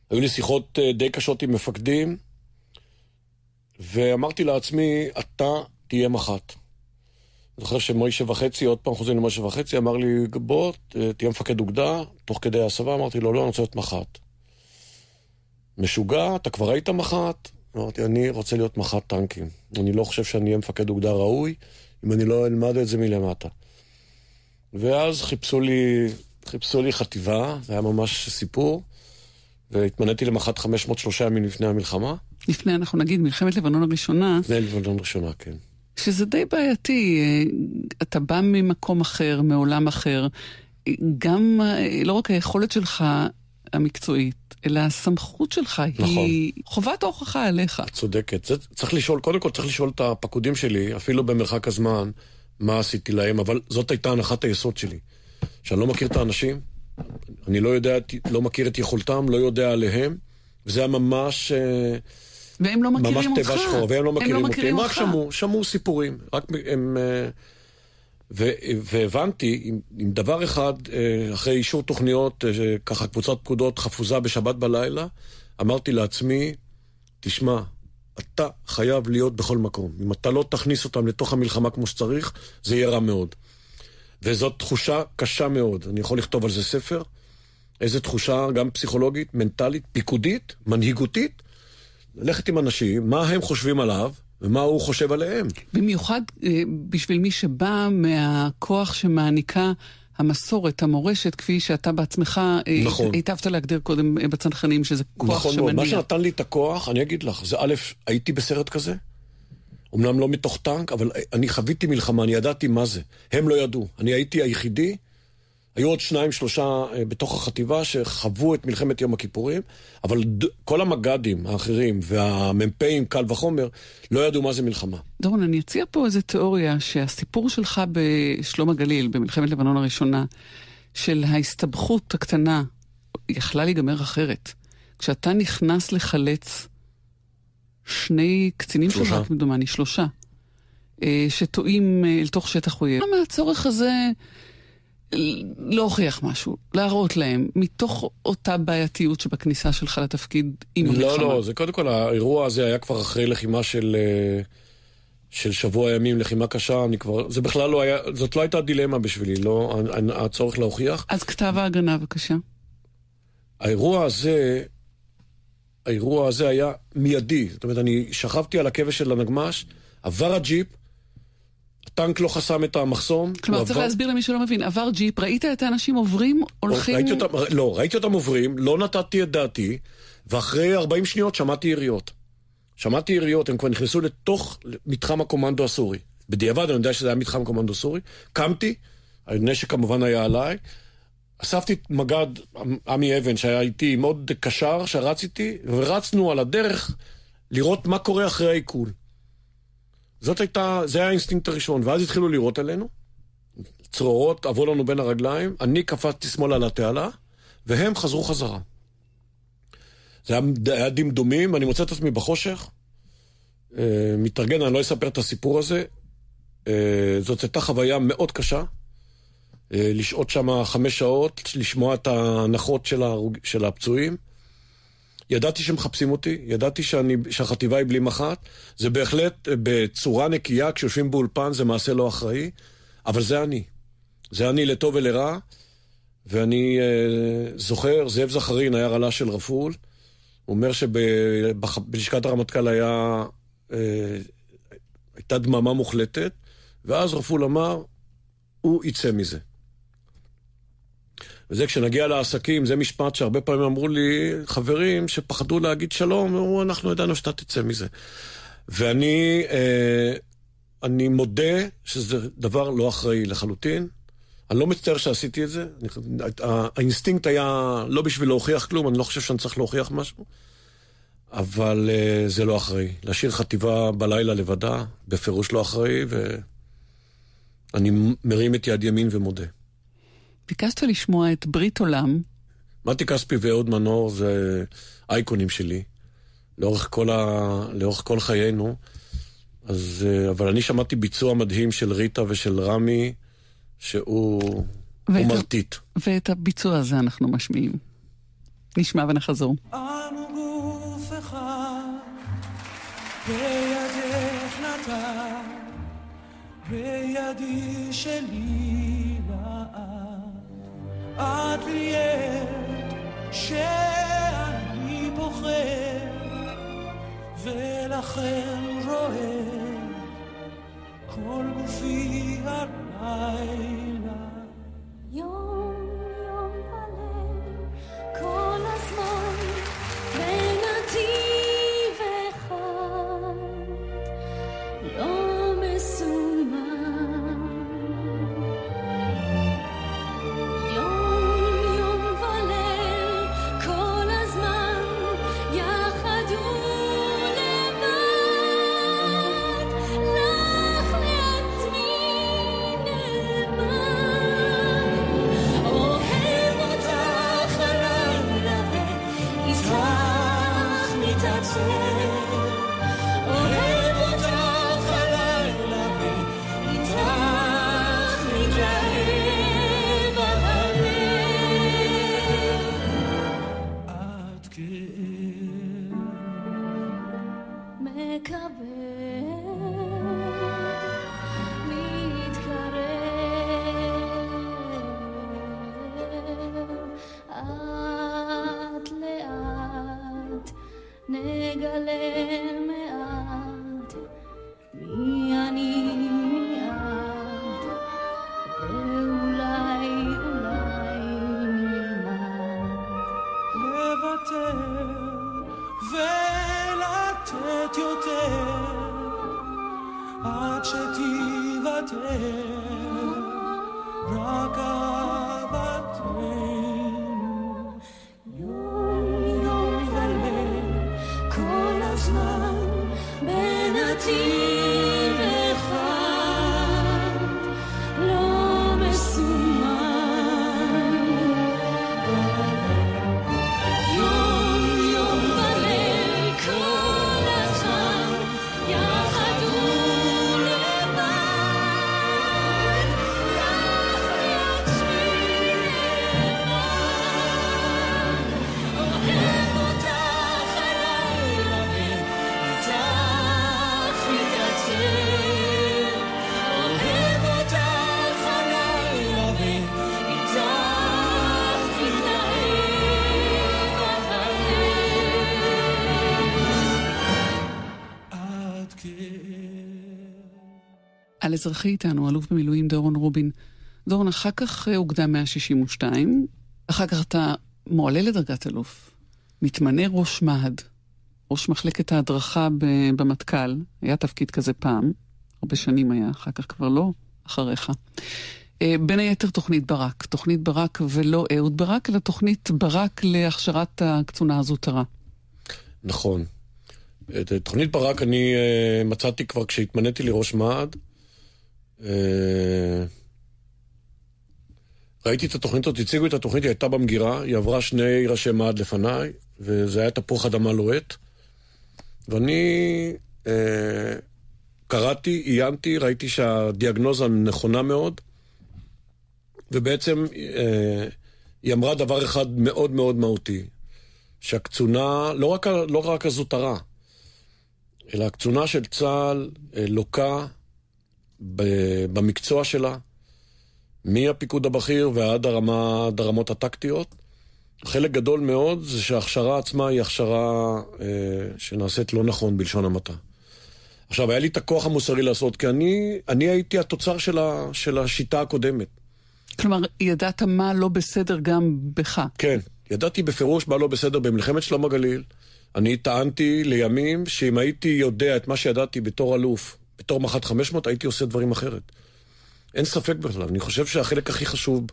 היו לי שיחות אה, די קשות עם מפקדים, ואמרתי לעצמי, אתה תהיה מח"ט. אני זוכר שמוישה וחצי, עוד פעם חוזרים למוישה וחצי, אמר לי, בוא, תהיה מפקד אוגדה, תוך כדי הסבה, אמרתי לו, לא, אני רוצה להיות מח"ט. משוגע, אתה כבר היית מח"ט? אמרתי, אני רוצה להיות מח"ט טנקים. אני לא חושב שאני אהיה מפקד אוגדה ראוי, אם אני לא אלמד את זה מלמטה. ואז חיפשו לי, חיפשו לי חטיבה, זה היה ממש סיפור, והתמניתי למח"ט 503 ימים לפני המלחמה. לפני, אנחנו נגיד, מלחמת לבנון הראשונה. לפני לבנון הראשונה, כן. שזה די בעייתי, אתה בא ממקום אחר, מעולם אחר, גם לא רק היכולת שלך המקצועית, אלא הסמכות שלך נכון. היא חובת ההוכחה עליך. צודקת. זה, צריך לשאול, קודם כל צריך לשאול את הפקודים שלי, אפילו במרחק הזמן, מה עשיתי להם, אבל זאת הייתה הנחת היסוד שלי. שאני לא מכיר את האנשים, אני לא יודע, לא מכיר את יכולתם, לא יודע עליהם, וזה היה ממש... והם לא מכירים ממש אותך. ממש טבע שחור, והם לא מכירים לא אותי. מכירים הם אותך. רק שמעו, שמעו סיפורים. רק הם... ו, והבנתי עם, עם דבר אחד, אחרי אישור תוכניות, ככה קבוצת פקודות חפוזה בשבת בלילה, אמרתי לעצמי, תשמע, אתה חייב להיות בכל מקום. אם אתה לא תכניס אותם לתוך המלחמה כמו שצריך, זה יהיה רע מאוד. וזאת תחושה קשה מאוד. אני יכול לכתוב על זה ספר. איזו תחושה, גם פסיכולוגית, מנטלית, פיקודית, מנהיגותית. ללכת עם אנשים, מה הם חושבים עליו, ומה הוא חושב עליהם. במיוחד אה, בשביל מי שבא מהכוח שמעניקה המסורת, המורשת, כפי שאתה בעצמך נכון. היטבת להגדיר קודם אה, בצנחנים, שזה כוח נכון שמניע. מאוד. מה שנתן לי את הכוח, אני אגיד לך, זה א', הייתי בסרט כזה, אמנם לא מתוך טנק, אבל אני חוויתי מלחמה, אני ידעתי מה זה. הם לא ידעו. אני הייתי היחידי, היו עוד שניים, שלושה בתוך החטיבה שחוו את מלחמת יום הכיפורים, אבל כל המג"דים האחרים והמ"פים, קל וחומר, לא ידעו מה זה מלחמה. דורון, אני אציע פה איזו תיאוריה שהסיפור שלך בשלום הגליל, במלחמת לבנון הראשונה, של ההסתבכות הקטנה, יכלה להיגמר אחרת. כשאתה נכנס לחלץ שני קצינים שלך, כמדומני, שלושה, שטועים אל תוך שטח אויב. למה הצורך הזה להוכיח משהו, להראות להם, מתוך אותה בעייתיות שבכניסה שלך לתפקיד עם המלחמה? לא, לא, זה קודם כל, האירוע הזה היה כבר אחרי לחימה של... של שבוע ימים, לחימה קשה, אני כבר, זה בכלל לא היה, זאת לא הייתה דילמה בשבילי, לא, הצורך להוכיח. אז כתב ההגנה, בבקשה. האירוע הזה האירוע הזה היה מיידי. זאת אומרת, אני שכבתי על הכבש של הנגמ"ש, עבר הג'יפ, הטנק לא חסם את המחסום. כלומר, צריך עבר... להסביר למי שלא מבין, עבר ג'יפ, ראית את האנשים עוברים, הולכים... ראיתי אותם, לא, ראיתי אותם עוברים, לא נתתי את דעתי, ואחרי 40 שניות שמעתי יריות. שמעתי יריות, הם כבר נכנסו לתוך מתחם הקומנדו הסורי. בדיעבד אני יודע שזה היה מתחם קומנדו סורי. קמתי, הנשק כמובן היה עליי. אספתי את מג"ד עמי אבן שהיה איתי, מאוד קשר, שרץ איתי, ורצנו על הדרך לראות מה קורה אחרי העיקול. זאת הייתה, זה היה האינסטינקט הראשון, ואז התחילו לירות עלינו. צרורות עברו לנו בין הרגליים, אני קפצתי שמאלה לתעלה, והם חזרו חזרה. זה היה, היה דמדומים, אני מוצא את עצמי בחושך, אה, מתארגן, אני לא אספר את הסיפור הזה. אה, זאת הייתה חוויה מאוד קשה. אה, לשהות שם חמש שעות, לשמוע את ההנחות של, הרוג... של הפצועים. ידעתי שמחפשים אותי, ידעתי שאני, שהחטיבה היא בלי מח"ט. זה בהחלט בצורה נקייה, כשיושבים באולפן זה מעשה לא אחראי, אבל זה אני. זה אני לטוב ולרע, ואני אה, זוכר, זאב זכרין היה רלה של רפול, הוא אומר שבלשכת הרמטכ"ל היה, אה, הייתה דממה מוחלטת, ואז רפול אמר, הוא יצא מזה. וזה כשנגיע לעסקים, זה משפט שהרבה פעמים אמרו לי חברים שפחדו להגיד שלום, אמרו, אנחנו ידענו שאתה תצא מזה. ואני אה, אני מודה שזה דבר לא אחראי לחלוטין. אני לא מצטער שעשיתי את זה. האינסטינקט היה לא בשביל להוכיח כלום, אני לא חושב שאני צריך להוכיח משהו. אבל אה, זה לא אחראי. להשאיר חטיבה בלילה לבדה, בפירוש לא אחראי, ואני מרים את יד ימין ומודה. ביקשת לשמוע את ברית עולם. מתי כספי ואהוד מנור זה אייקונים שלי, לאורך כל, ה... לאורך כל חיינו. אז, אה, אבל אני שמעתי ביצוע מדהים של ריטה ושל רמי, שהוא ואת מרטיט. ואת הביצוע הזה אנחנו משמיעים. נשמע ונחזור. אנו גוף אחד, בידך נתן, בידי שלי את לי עת שאני בוחר ולכן רואה כל גופי הלילה יום לוותר ולתת יותר עד שתיוותר רק אזרחי איתנו, אלוף במילואים דורון רובין. דורון, אחר כך אה, אוגדה 162, אחר כך אתה מועלה לדרגת אלוף, מתמנה ראש מה"ד, ראש מחלקת ההדרכה במטכ"ל, היה תפקיד כזה פעם, הרבה שנים היה, אחר כך כבר לא, אחריך. אה, בין היתר תוכנית ברק, תוכנית ברק ולא אהוד ברק, אלא תוכנית ברק להכשרת הקצונה הזוטרה. נכון. את תוכנית ברק אני אה, מצאתי כבר כשהתמניתי לראש מה"ד. אה, ראיתי את התוכנית הזאת, הציגו את התוכנית, היא הייתה במגירה, היא עברה שני ראשי מה"ד לפניי, וזה היה תפוח אדמה לוהט. ואני אה, קראתי, עיינתי, ראיתי שהדיאגנוזה נכונה מאוד, ובעצם אה, היא אמרה דבר אחד מאוד מאוד מהותי, שהקצונה, לא רק, לא רק הזוטרה, אלא הקצונה של צה"ל אה, לוקה במקצוע שלה, מהפיקוד הבכיר ועד הרמה, עד הרמות הטקטיות. חלק גדול מאוד זה שההכשרה עצמה היא הכשרה אה, שנעשית לא נכון בלשון המעטה. עכשיו, היה לי את הכוח המוסרי לעשות, כי אני, אני הייתי התוצר של, ה, של השיטה הקודמת. כלומר, ידעת מה לא בסדר גם בך. כן, ידעתי בפירוש מה לא בסדר במלחמת שלום הגליל. אני טענתי לימים שאם הייתי יודע את מה שידעתי בתור אלוף, בתור מח"ט 500, הייתי עושה דברים אחרת. אין ספק בכלל. אני חושב שהחלק הכי חשוב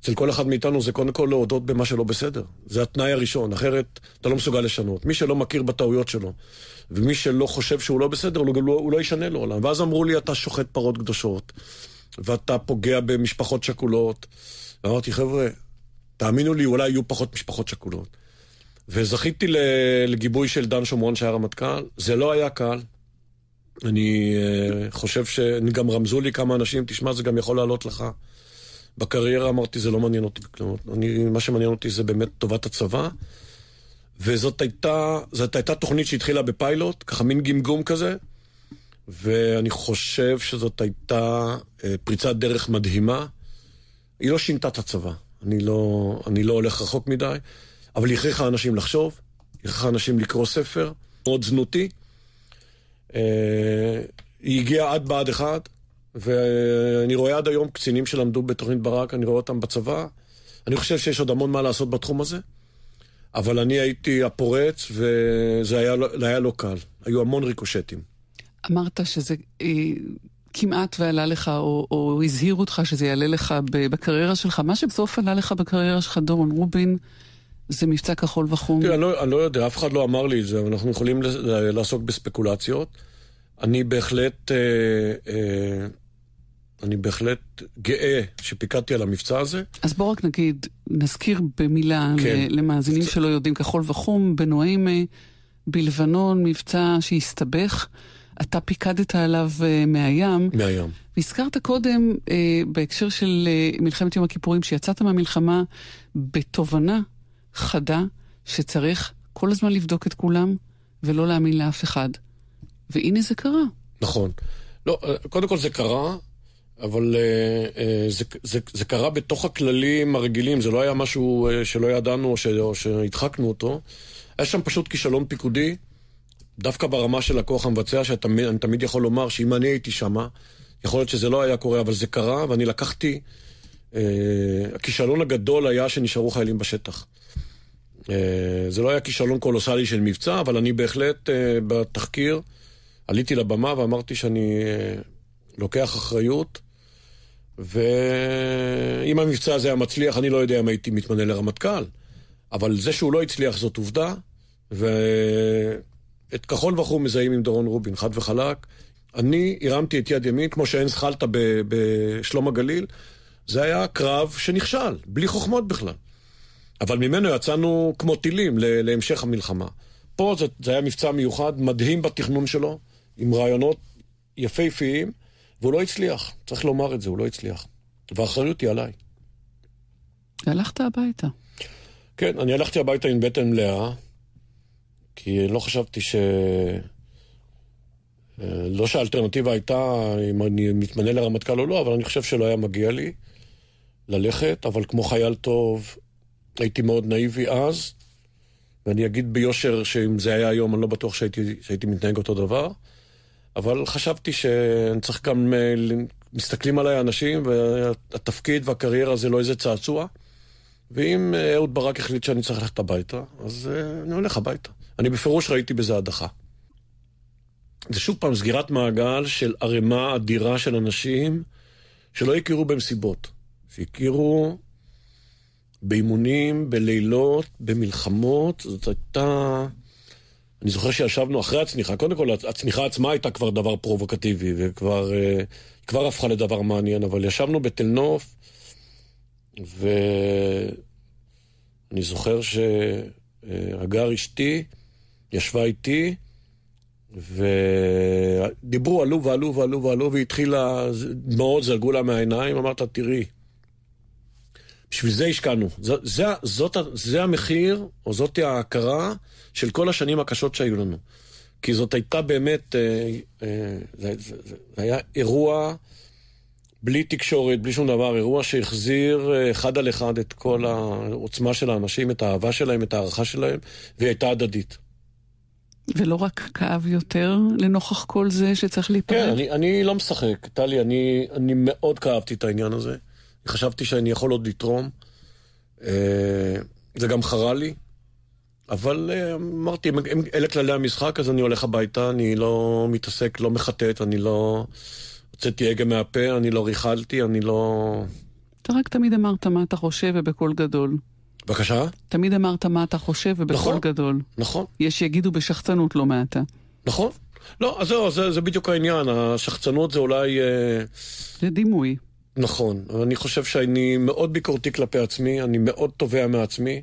אצל כל אחד מאיתנו זה קודם כל להודות במה שלא בסדר. זה התנאי הראשון, אחרת אתה לא מסוגל לשנות. מי שלא מכיר בטעויות שלו, ומי שלא חושב שהוא לא בסדר, הוא לא, הוא לא ישנה לעולם. ואז אמרו לי, אתה שוחט פרות קדושות, ואתה פוגע במשפחות שכולות. ואמרתי, חבר'ה, תאמינו לי, אולי יהיו פחות משפחות שכולות. וזכיתי לגיבוי של דן שומרון שהיה רמטכ"ל. זה לא היה קל. אני uh, חושב שגם רמזו לי כמה אנשים, תשמע, זה גם יכול לעלות לך. בקריירה אמרתי, זה לא מעניין אותי. אני, מה שמעניין אותי זה באמת טובת הצבא. וזאת הייתה, זאת הייתה תוכנית שהתחילה בפיילוט, ככה מין גמגום כזה, ואני חושב שזאת הייתה אה, פריצת דרך מדהימה. היא לא שינתה את הצבא, אני לא, אני לא הולך רחוק מדי, אבל היא הכריחה אנשים לחשוב, היא הכריחה אנשים לקרוא ספר, מאוד זנותי. אה, היא הגיעה עד בה"ד 1, ואני רואה עד היום קצינים שלמדו בתוכנית ברק, אני רואה אותם בצבא. אני חושב שיש עוד המון מה לעשות בתחום הזה, אבל אני הייתי הפורץ, וזה היה, לא- היה לא קל. היו המון ריקושטים. אמרת שזה אה, כמעט ועלה לך, או, או הזהירו אותך שזה יעלה לך בקריירה שלך. מה שבסוף עלה לך בקריירה שלך, דורון רובין, זה מבצע כחול וחום. תראה, אני לא, אני לא יודע, אף אחד לא אמר לי את זה, אבל אנחנו יכולים לעסוק בספקולציות. אני בהחלט, אה, אה, אני בהחלט גאה שפיקדתי על המבצע הזה. אז בוא רק נגיד, נזכיר במילה כן. למאזינים שלא יודעים, כחול וחום, בנועים אה, בלבנון, מבצע שהסתבך. אתה פיקדת עליו אה, מהים. מהים. והזכרת קודם, אה, בהקשר של אה, מלחמת יום הכיפורים, שיצאת מהמלחמה בתובנה חדה שצריך כל הזמן לבדוק את כולם ולא להאמין לאף אחד. והנה זה קרה. נכון. לא, אה, קודם כל זה קרה, אבל אה, אה, זה, זה, זה קרה בתוך הכללים הרגילים, זה לא היה משהו שלא ידענו ש, או שהדחקנו אותו. היה שם פשוט כישלון פיקודי, דווקא ברמה של הכוח המבצע, שאני תמיד יכול לומר שאם אני הייתי שמה, יכול להיות שזה לא היה קורה, אבל זה קרה, ואני לקחתי... אה, הכישלון הגדול היה שנשארו חיילים בשטח. אה, זה לא היה כישלון קולוסלי של מבצע, אבל אני בהחלט אה, בתחקיר עליתי לבמה ואמרתי שאני אה, לוקח אחריות, ואם המבצע הזה היה מצליח, אני לא יודע אם הייתי מתמנה לרמטכ"ל, אבל זה שהוא לא הצליח זאת עובדה, ואת כחול וחום מזהים עם דורון רובין, חד וחלק. אני הרמתי את יד ימין, כמו שאין זחלת ב- בשלום הגליל, זה היה קרב שנכשל, בלי חוכמות בכלל. אבל ממנו יצאנו כמו טילים להמשך המלחמה. פה זה, זה היה מבצע מיוחד, מדהים בתכנון שלו, עם רעיונות יפהפיים, והוא לא הצליח, צריך לומר את זה, הוא לא הצליח. והאחריות היא עליי. והלכת הביתה. כן, אני הלכתי הביתה עם בטן מלאה, כי לא חשבתי ש... אה, לא שהאלטרנטיבה הייתה אם אני מתמנה לרמטכ"ל או לא, אבל אני חושב שלא היה מגיע לי ללכת, אבל כמו חייל טוב, הייתי מאוד נאיבי אז, ואני אגיד ביושר שאם זה היה היום, אני לא בטוח שהייתי, שהייתי מתנהג אותו דבר, אבל חשבתי שאני צריך גם... אה, מסתכלים עליי אנשים, והתפקיד והקריירה זה לא איזה צעצוע. ואם אה, אהוד ברק החליט שאני צריך ללכת הביתה, אז אה, אני הולך הביתה. אני בפירוש ראיתי בזה הדחה. זה שוב פעם סגירת מעגל של ערימה אדירה של אנשים שלא הכירו במסיבות, שהכירו באימונים, בלילות, במלחמות. זאת הייתה... אני זוכר שישבנו אחרי הצניחה, קודם כל הצניחה עצמה הייתה כבר דבר פרובוקטיבי, וכבר אה, כבר הפכה לדבר מעניין, אבל ישבנו בתל נוף, ואני זוכר שהגר אשתי ישבה איתי, ודיברו, עלו ועלו ועלו ועלו, והתחילה, דמעות זלגו לה מהעיניים, אמרת תראי, בשביל זה השקענו. זה, זה, זאת, זה המחיר, או זאת ההכרה של כל השנים הקשות שהיו לנו. כי זאת הייתה באמת, אה, אה, זה, זה, זה, היה אירוע בלי תקשורת, בלי שום דבר, אירוע שהחזיר אה, אחד על אחד את כל העוצמה של האנשים, את האהבה שלהם, את ההערכה שלהם, והיא הייתה הדדית. ולא רק כאב יותר לנוכח כל זה שצריך להיפרד? כן, אני, אני לא משחק. טלי, אני, אני מאוד כאבתי את העניין הזה. חשבתי שאני יכול עוד לתרום. אה, זה גם חרה לי. אבל אה, אמרתי, אם אלה כללי המשחק, אז אני הולך הביתה, אני לא מתעסק, לא מחטט, אני לא... הוצאתי הגה מהפה, אני לא ריכלתי, אני לא... אתה רק תמיד אמרת מה אתה חושב ובקול גדול. בבקשה? תמיד אמרת מה אתה חושב ובקול נכון. גדול. נכון, יש שיגידו בשחצנות לא מעטה. נכון. לא, אז זהו, זה, זה בדיוק העניין. השחצנות זה אולי... אה, זה דימוי. נכון, אני חושב שאני מאוד ביקורתי כלפי עצמי, אני מאוד תובע מעצמי.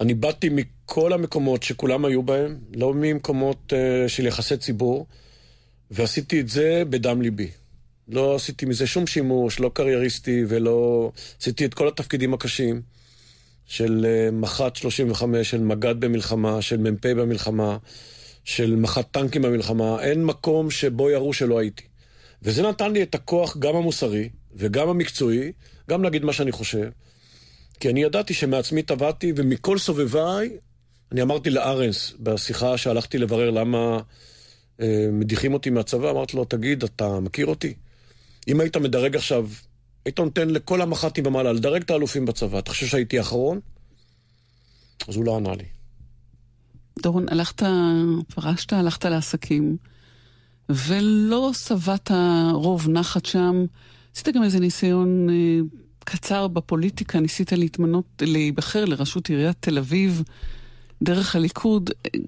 אני באתי מכל המקומות שכולם היו בהם, לא ממקומות uh, של יחסי ציבור, ועשיתי את זה בדם ליבי. לא עשיתי מזה שום שימוש, לא קרייריסטי ולא... עשיתי את כל התפקידים הקשים של uh, מח"ט 35, של מג"ד במלחמה, של מ"פ במלחמה, של מח"ט טנקים במלחמה. אין מקום שבו יראו שלא הייתי. וזה נתן לי את הכוח גם המוסרי וגם המקצועי, גם להגיד מה שאני חושב. כי אני ידעתי שמעצמי טבעתי, ומכל סובביי, אני אמרתי לארנס בשיחה שהלכתי לברר למה אה, מדיחים אותי מהצבא, אמרתי לו, תגיד, אתה מכיר אותי? אם היית מדרג עכשיו, היית נותן לכל המח"טים ומעלה, לדרג את האלופים בצבא, אתה חושב שהייתי אחרון? אז הוא לא ענה לי. דורון, הלכת, פרשת, הלכת לעסקים, ולא שבעת רוב נחת שם. עשית גם איזה ניסיון אה, קצר בפוליטיקה, ניסית להתמנות, להיבחר לראשות עיריית תל אביב דרך הליכוד. אה,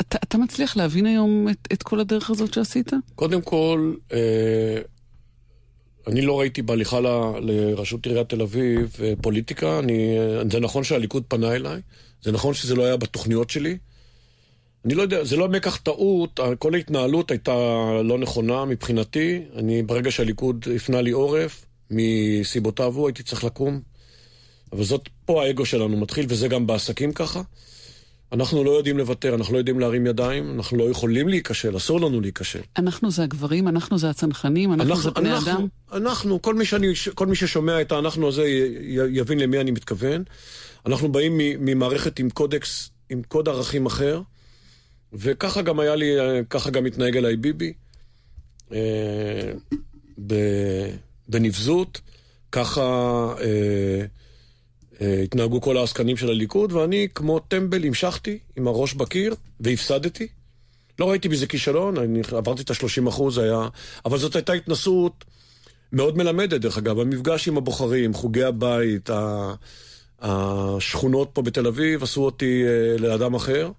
אתה, אתה מצליח להבין היום את, את כל הדרך הזאת שעשית? קודם כל, אה, אני לא ראיתי בהליכה ל- לראשות עיריית תל אביב אה, פוליטיקה. אני, אה, זה נכון שהליכוד פנה אליי, זה נכון שזה לא היה בתוכניות שלי. אני לא יודע, זה לא מקח טעות, כל ההתנהלות הייתה לא נכונה מבחינתי. אני, ברגע שהליכוד הפנה לי עורף, מסיבותיו הוא, הייתי צריך לקום. אבל זאת, פה האגו שלנו מתחיל, וזה גם בעסקים ככה. אנחנו לא יודעים לוותר, אנחנו לא יודעים להרים ידיים, אנחנו לא יכולים להיכשל, אסור לנו להיכשל. אנחנו זה הגברים, אנחנו זה הצנחנים, אנחנו, אנחנו זה בני אנחנו, אדם. אנחנו, כל מי, שאני, כל מי ששומע את האנחנו הזה י- יבין למי אני מתכוון. אנחנו באים ממערכת עם קודקס, עם קוד ערכים אחר, וככה גם היה לי, ככה גם התנהג אליי ביבי, אה, בנבזות, ככה אה, אה, התנהגו כל העסקנים של הליכוד, ואני כמו טמבל המשכתי עם הראש בקיר והפסדתי. לא ראיתי בזה כישלון, אני עברתי את ה-30 אחוז, היה... אבל זאת הייתה התנסות מאוד מלמדת, דרך אגב. המפגש עם הבוחרים, חוגי הבית. השכונות פה בתל אביב, עשו אותי לאדם אחר.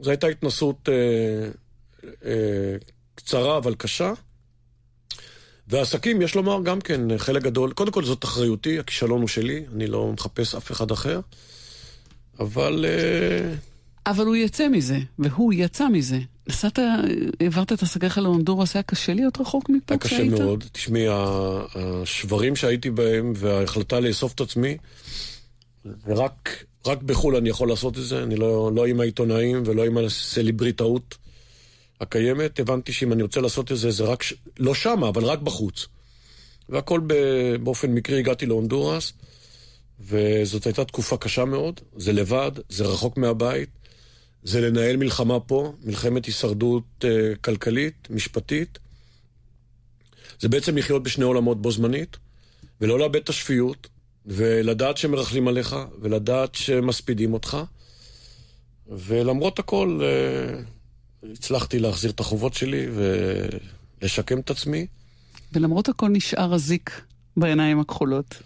זו הייתה התנסות אה, אה, קצרה אבל קשה. והעסקים, יש לומר, גם כן חלק גדול, קודם כל זאת אחריותי, הכישלון הוא שלי, אני לא מחפש אף אחד אחר, אבל... אה, אבל הוא יצא מזה, והוא יצא מזה. נסעת, העברת את השגריך להונדורס, היה קשה להיות רחוק מפה היה קשה כשהיית? מאוד. תשמעי, השברים שהייתי בהם וההחלטה לאסוף את עצמי, ורק רק בחו"ל אני יכול לעשות את זה, אני לא, לא עם העיתונאים ולא עם הסלבריטאות הקיימת. הבנתי שאם אני רוצה לעשות את זה, זה רק, ש- לא שמה, אבל רק בחוץ. והכל ב- באופן מקרי הגעתי להונדורס, וזאת הייתה תקופה קשה מאוד. זה לבד, זה רחוק מהבית, זה לנהל מלחמה פה, מלחמת הישרדות אה, כלכלית, משפטית. זה בעצם לחיות בשני עולמות בו זמנית, ולא לאבד את השפיות, ולדעת שמרכלים עליך, ולדעת שמספידים אותך. ולמרות הכל, אה, הצלחתי להחזיר את החובות שלי ולשקם את עצמי. ולמרות הכל נשאר אזיק בעיניים הכחולות.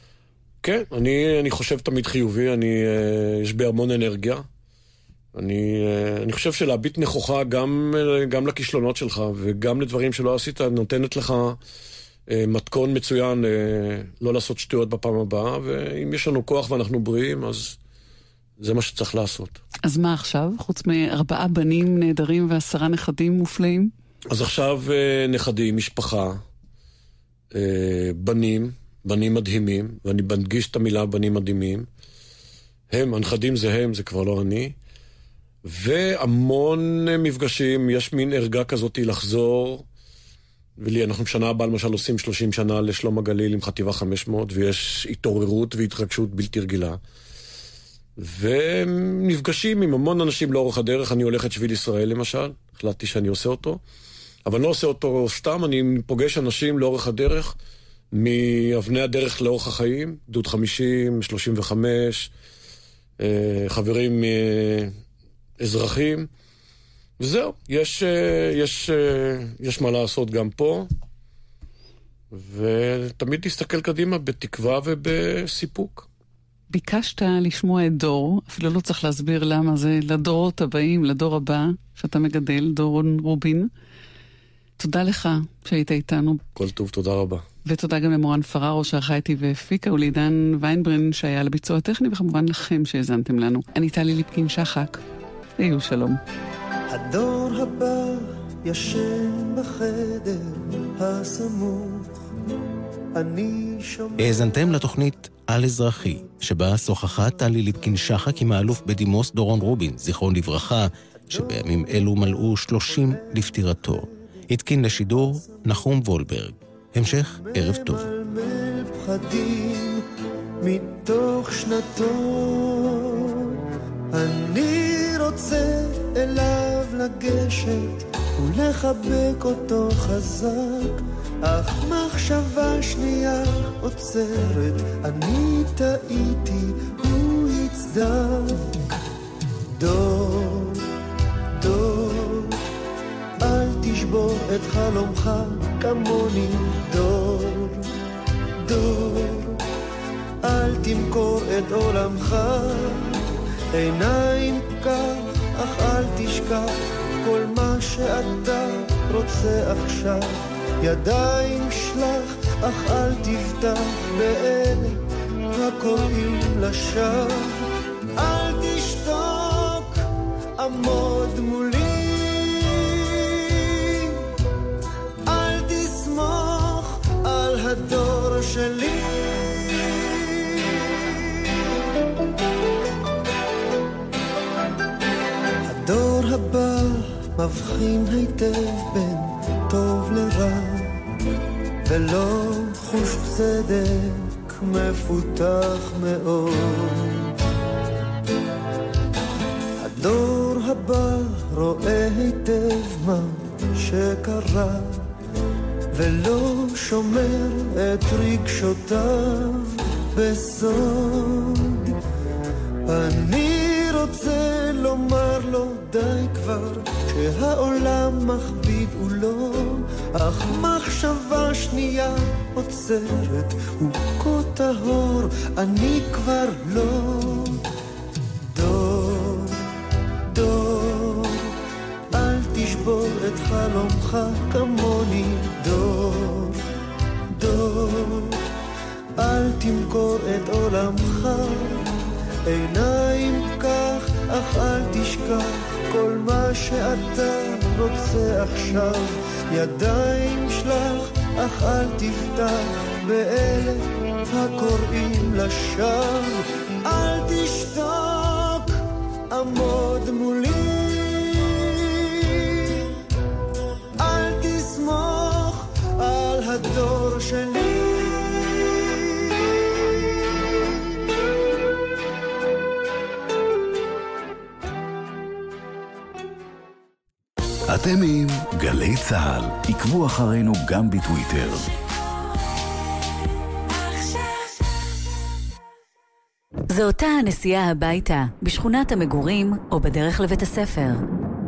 כן, אני, אני חושב תמיד חיובי, אני, אה, יש בי המון אנרגיה. אני, אה, אני חושב שלהביט נכוחה גם, גם לכישלונות שלך וגם לדברים שלא עשית, נותנת לך מתכון מצוין אה, לא לעשות שטויות בפעם הבאה, ואם יש לנו כוח ואנחנו בריאים, אז זה מה שצריך לעשות. אז מה עכשיו? חוץ מארבעה בנים נהדרים ועשרה נכדים מופלאים? אז עכשיו אה, נכדים, משפחה, אה, בנים, בנים מדהימים, ואני מדגיש את המילה בנים מדהימים. הם, הנכדים זה הם, זה כבר לא אני. והמון אה, מפגשים, יש מין ערגה כזאת לחזור. ולי, אנחנו בשנה הבאה למשל עושים 30 שנה לשלום הגליל עם חטיבה 500, ויש התעוררות והתרגשות בלתי רגילה. ונפגשים עם המון אנשים לאורך הדרך, אני הולך את שביל ישראל למשל, החלטתי שאני עושה אותו, אבל לא עושה אותו סתם, אני פוגש אנשים לאורך הדרך, מאבני הדרך לאורך החיים, גדוד 50, 35, אה, חברים אה, אזרחים, וזהו, יש, אה, יש, אה, יש מה לעשות גם פה, ותמיד להסתכל קדימה בתקווה ובסיפוק. ביקשת לשמוע את דור, אפילו לא צריך להסביר למה זה לדורות הבאים, לדור הבא שאתה מגדל, דורון רובין. תודה לך שהיית איתנו, כל טוב, תודה רבה. ותודה גם למורן פררו שערכה איתי והפיקה, ולעידן ויינברן שהיה על הביצוע הטכני, וכמובן לכם שהאזנתם לנו. אני טלי ליפקין שחק, היו שלום. הדור הבא ישן בחדר הסמוך, אני שומע... האזנתם לתוכנית על אזרחי, שבה שוחחה טלי ליפקין שחק עם האלוף בדימוס דורון רובין, זיכרון לברכה, שבימים אלו מלאו 30 לפטירתו. התקין לשידור נחום וולברג. המשך ערב טוב. פחדים מתוך שנתו. אני רוצה אליו לגשת ולחבק אותו חזק, אך מחשבה שנייה עוצרת, אני טעיתי, הוא יצדק. דור, דור, אל תשבור את חלומך כמוני, דור, דור, אל תמכור את עולמך, עיניים כך, אך אל תשכח כל מה שאתה רוצה עכשיו, ידיים שלח, אך אל תבטח באלה הקוראים לשווא, אל תשתוק, עמוד מולי. אל תסמוך על הדור שלי. מבחין היטב בין טוב לרע, ולא חוש צדק מפותח מאוד. הדור הבא רואה היטב מה שקרה, ולא שומר את רגשותיו בסוד. אני רוצה לומר לו די כבר, שהעולם מכביד הוא לא, אך מחשבה שנייה עוצרת, הוא טהור, אני כבר לא. דור, דור, אל תשבור את חלומך כמוני, דור, דור, אל תמכור את עולמך, עיניים כך, אך אל תשכח כל מה שאתה רוצה עכשיו, ידיים שלח, אך אל תפתח באלה הקוראים לשווא, אל תשתוק, עמוד מולי. אתם עם גלי צה"ל. עקבו אחרינו גם בטוויטר. זו אותה הנסיעה הביתה, בשכונת המגורים או בדרך לבית הספר.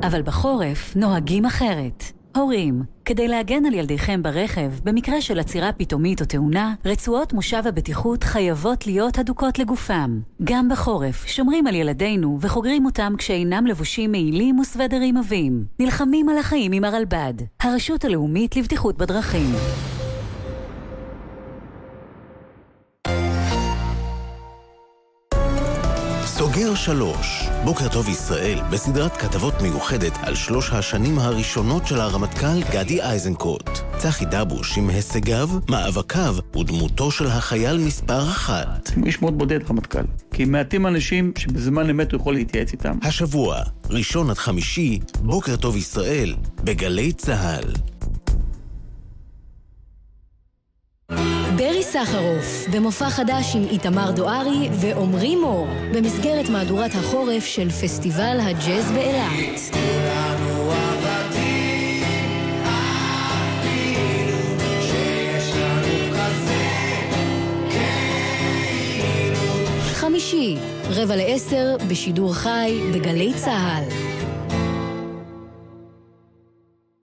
אבל בחורף נוהגים אחרת. הורים, כדי להגן על ילדיכם ברכב, במקרה של עצירה פתאומית או תאונה, רצועות מושב הבטיחות חייבות להיות הדוקות לגופם. גם בחורף, שומרים על ילדינו וחוגרים אותם כשאינם לבושים מעילים וסוודרים עבים. נלחמים על החיים עם הרלב"ד, הרשות הלאומית לבטיחות בדרכים. סוגר שלוש, בוקר טוב ישראל, בסדרת כתבות מיוחדת על שלוש השנים הראשונות של הרמטכ"ל גדי איזנקוט. צחי דבוש עם הישגיו, מאבקיו ודמותו של החייל מספר אחת. הוא איש מאוד בודד, רמטכ"ל. כי מעטים אנשים שבזמן אמת הוא יכול להתייעץ איתם. השבוע, ראשון עד חמישי, בוקר טוב ישראל, בגלי צה"ל. ברי סחרוף, במופע חדש עם איתמר דוארי ועמרי מור, במסגרת מהדורת החורף של פסטיבל הג'אז באילת. חמישי, רבע לעשר, בשידור חי, בגלי צה"ל.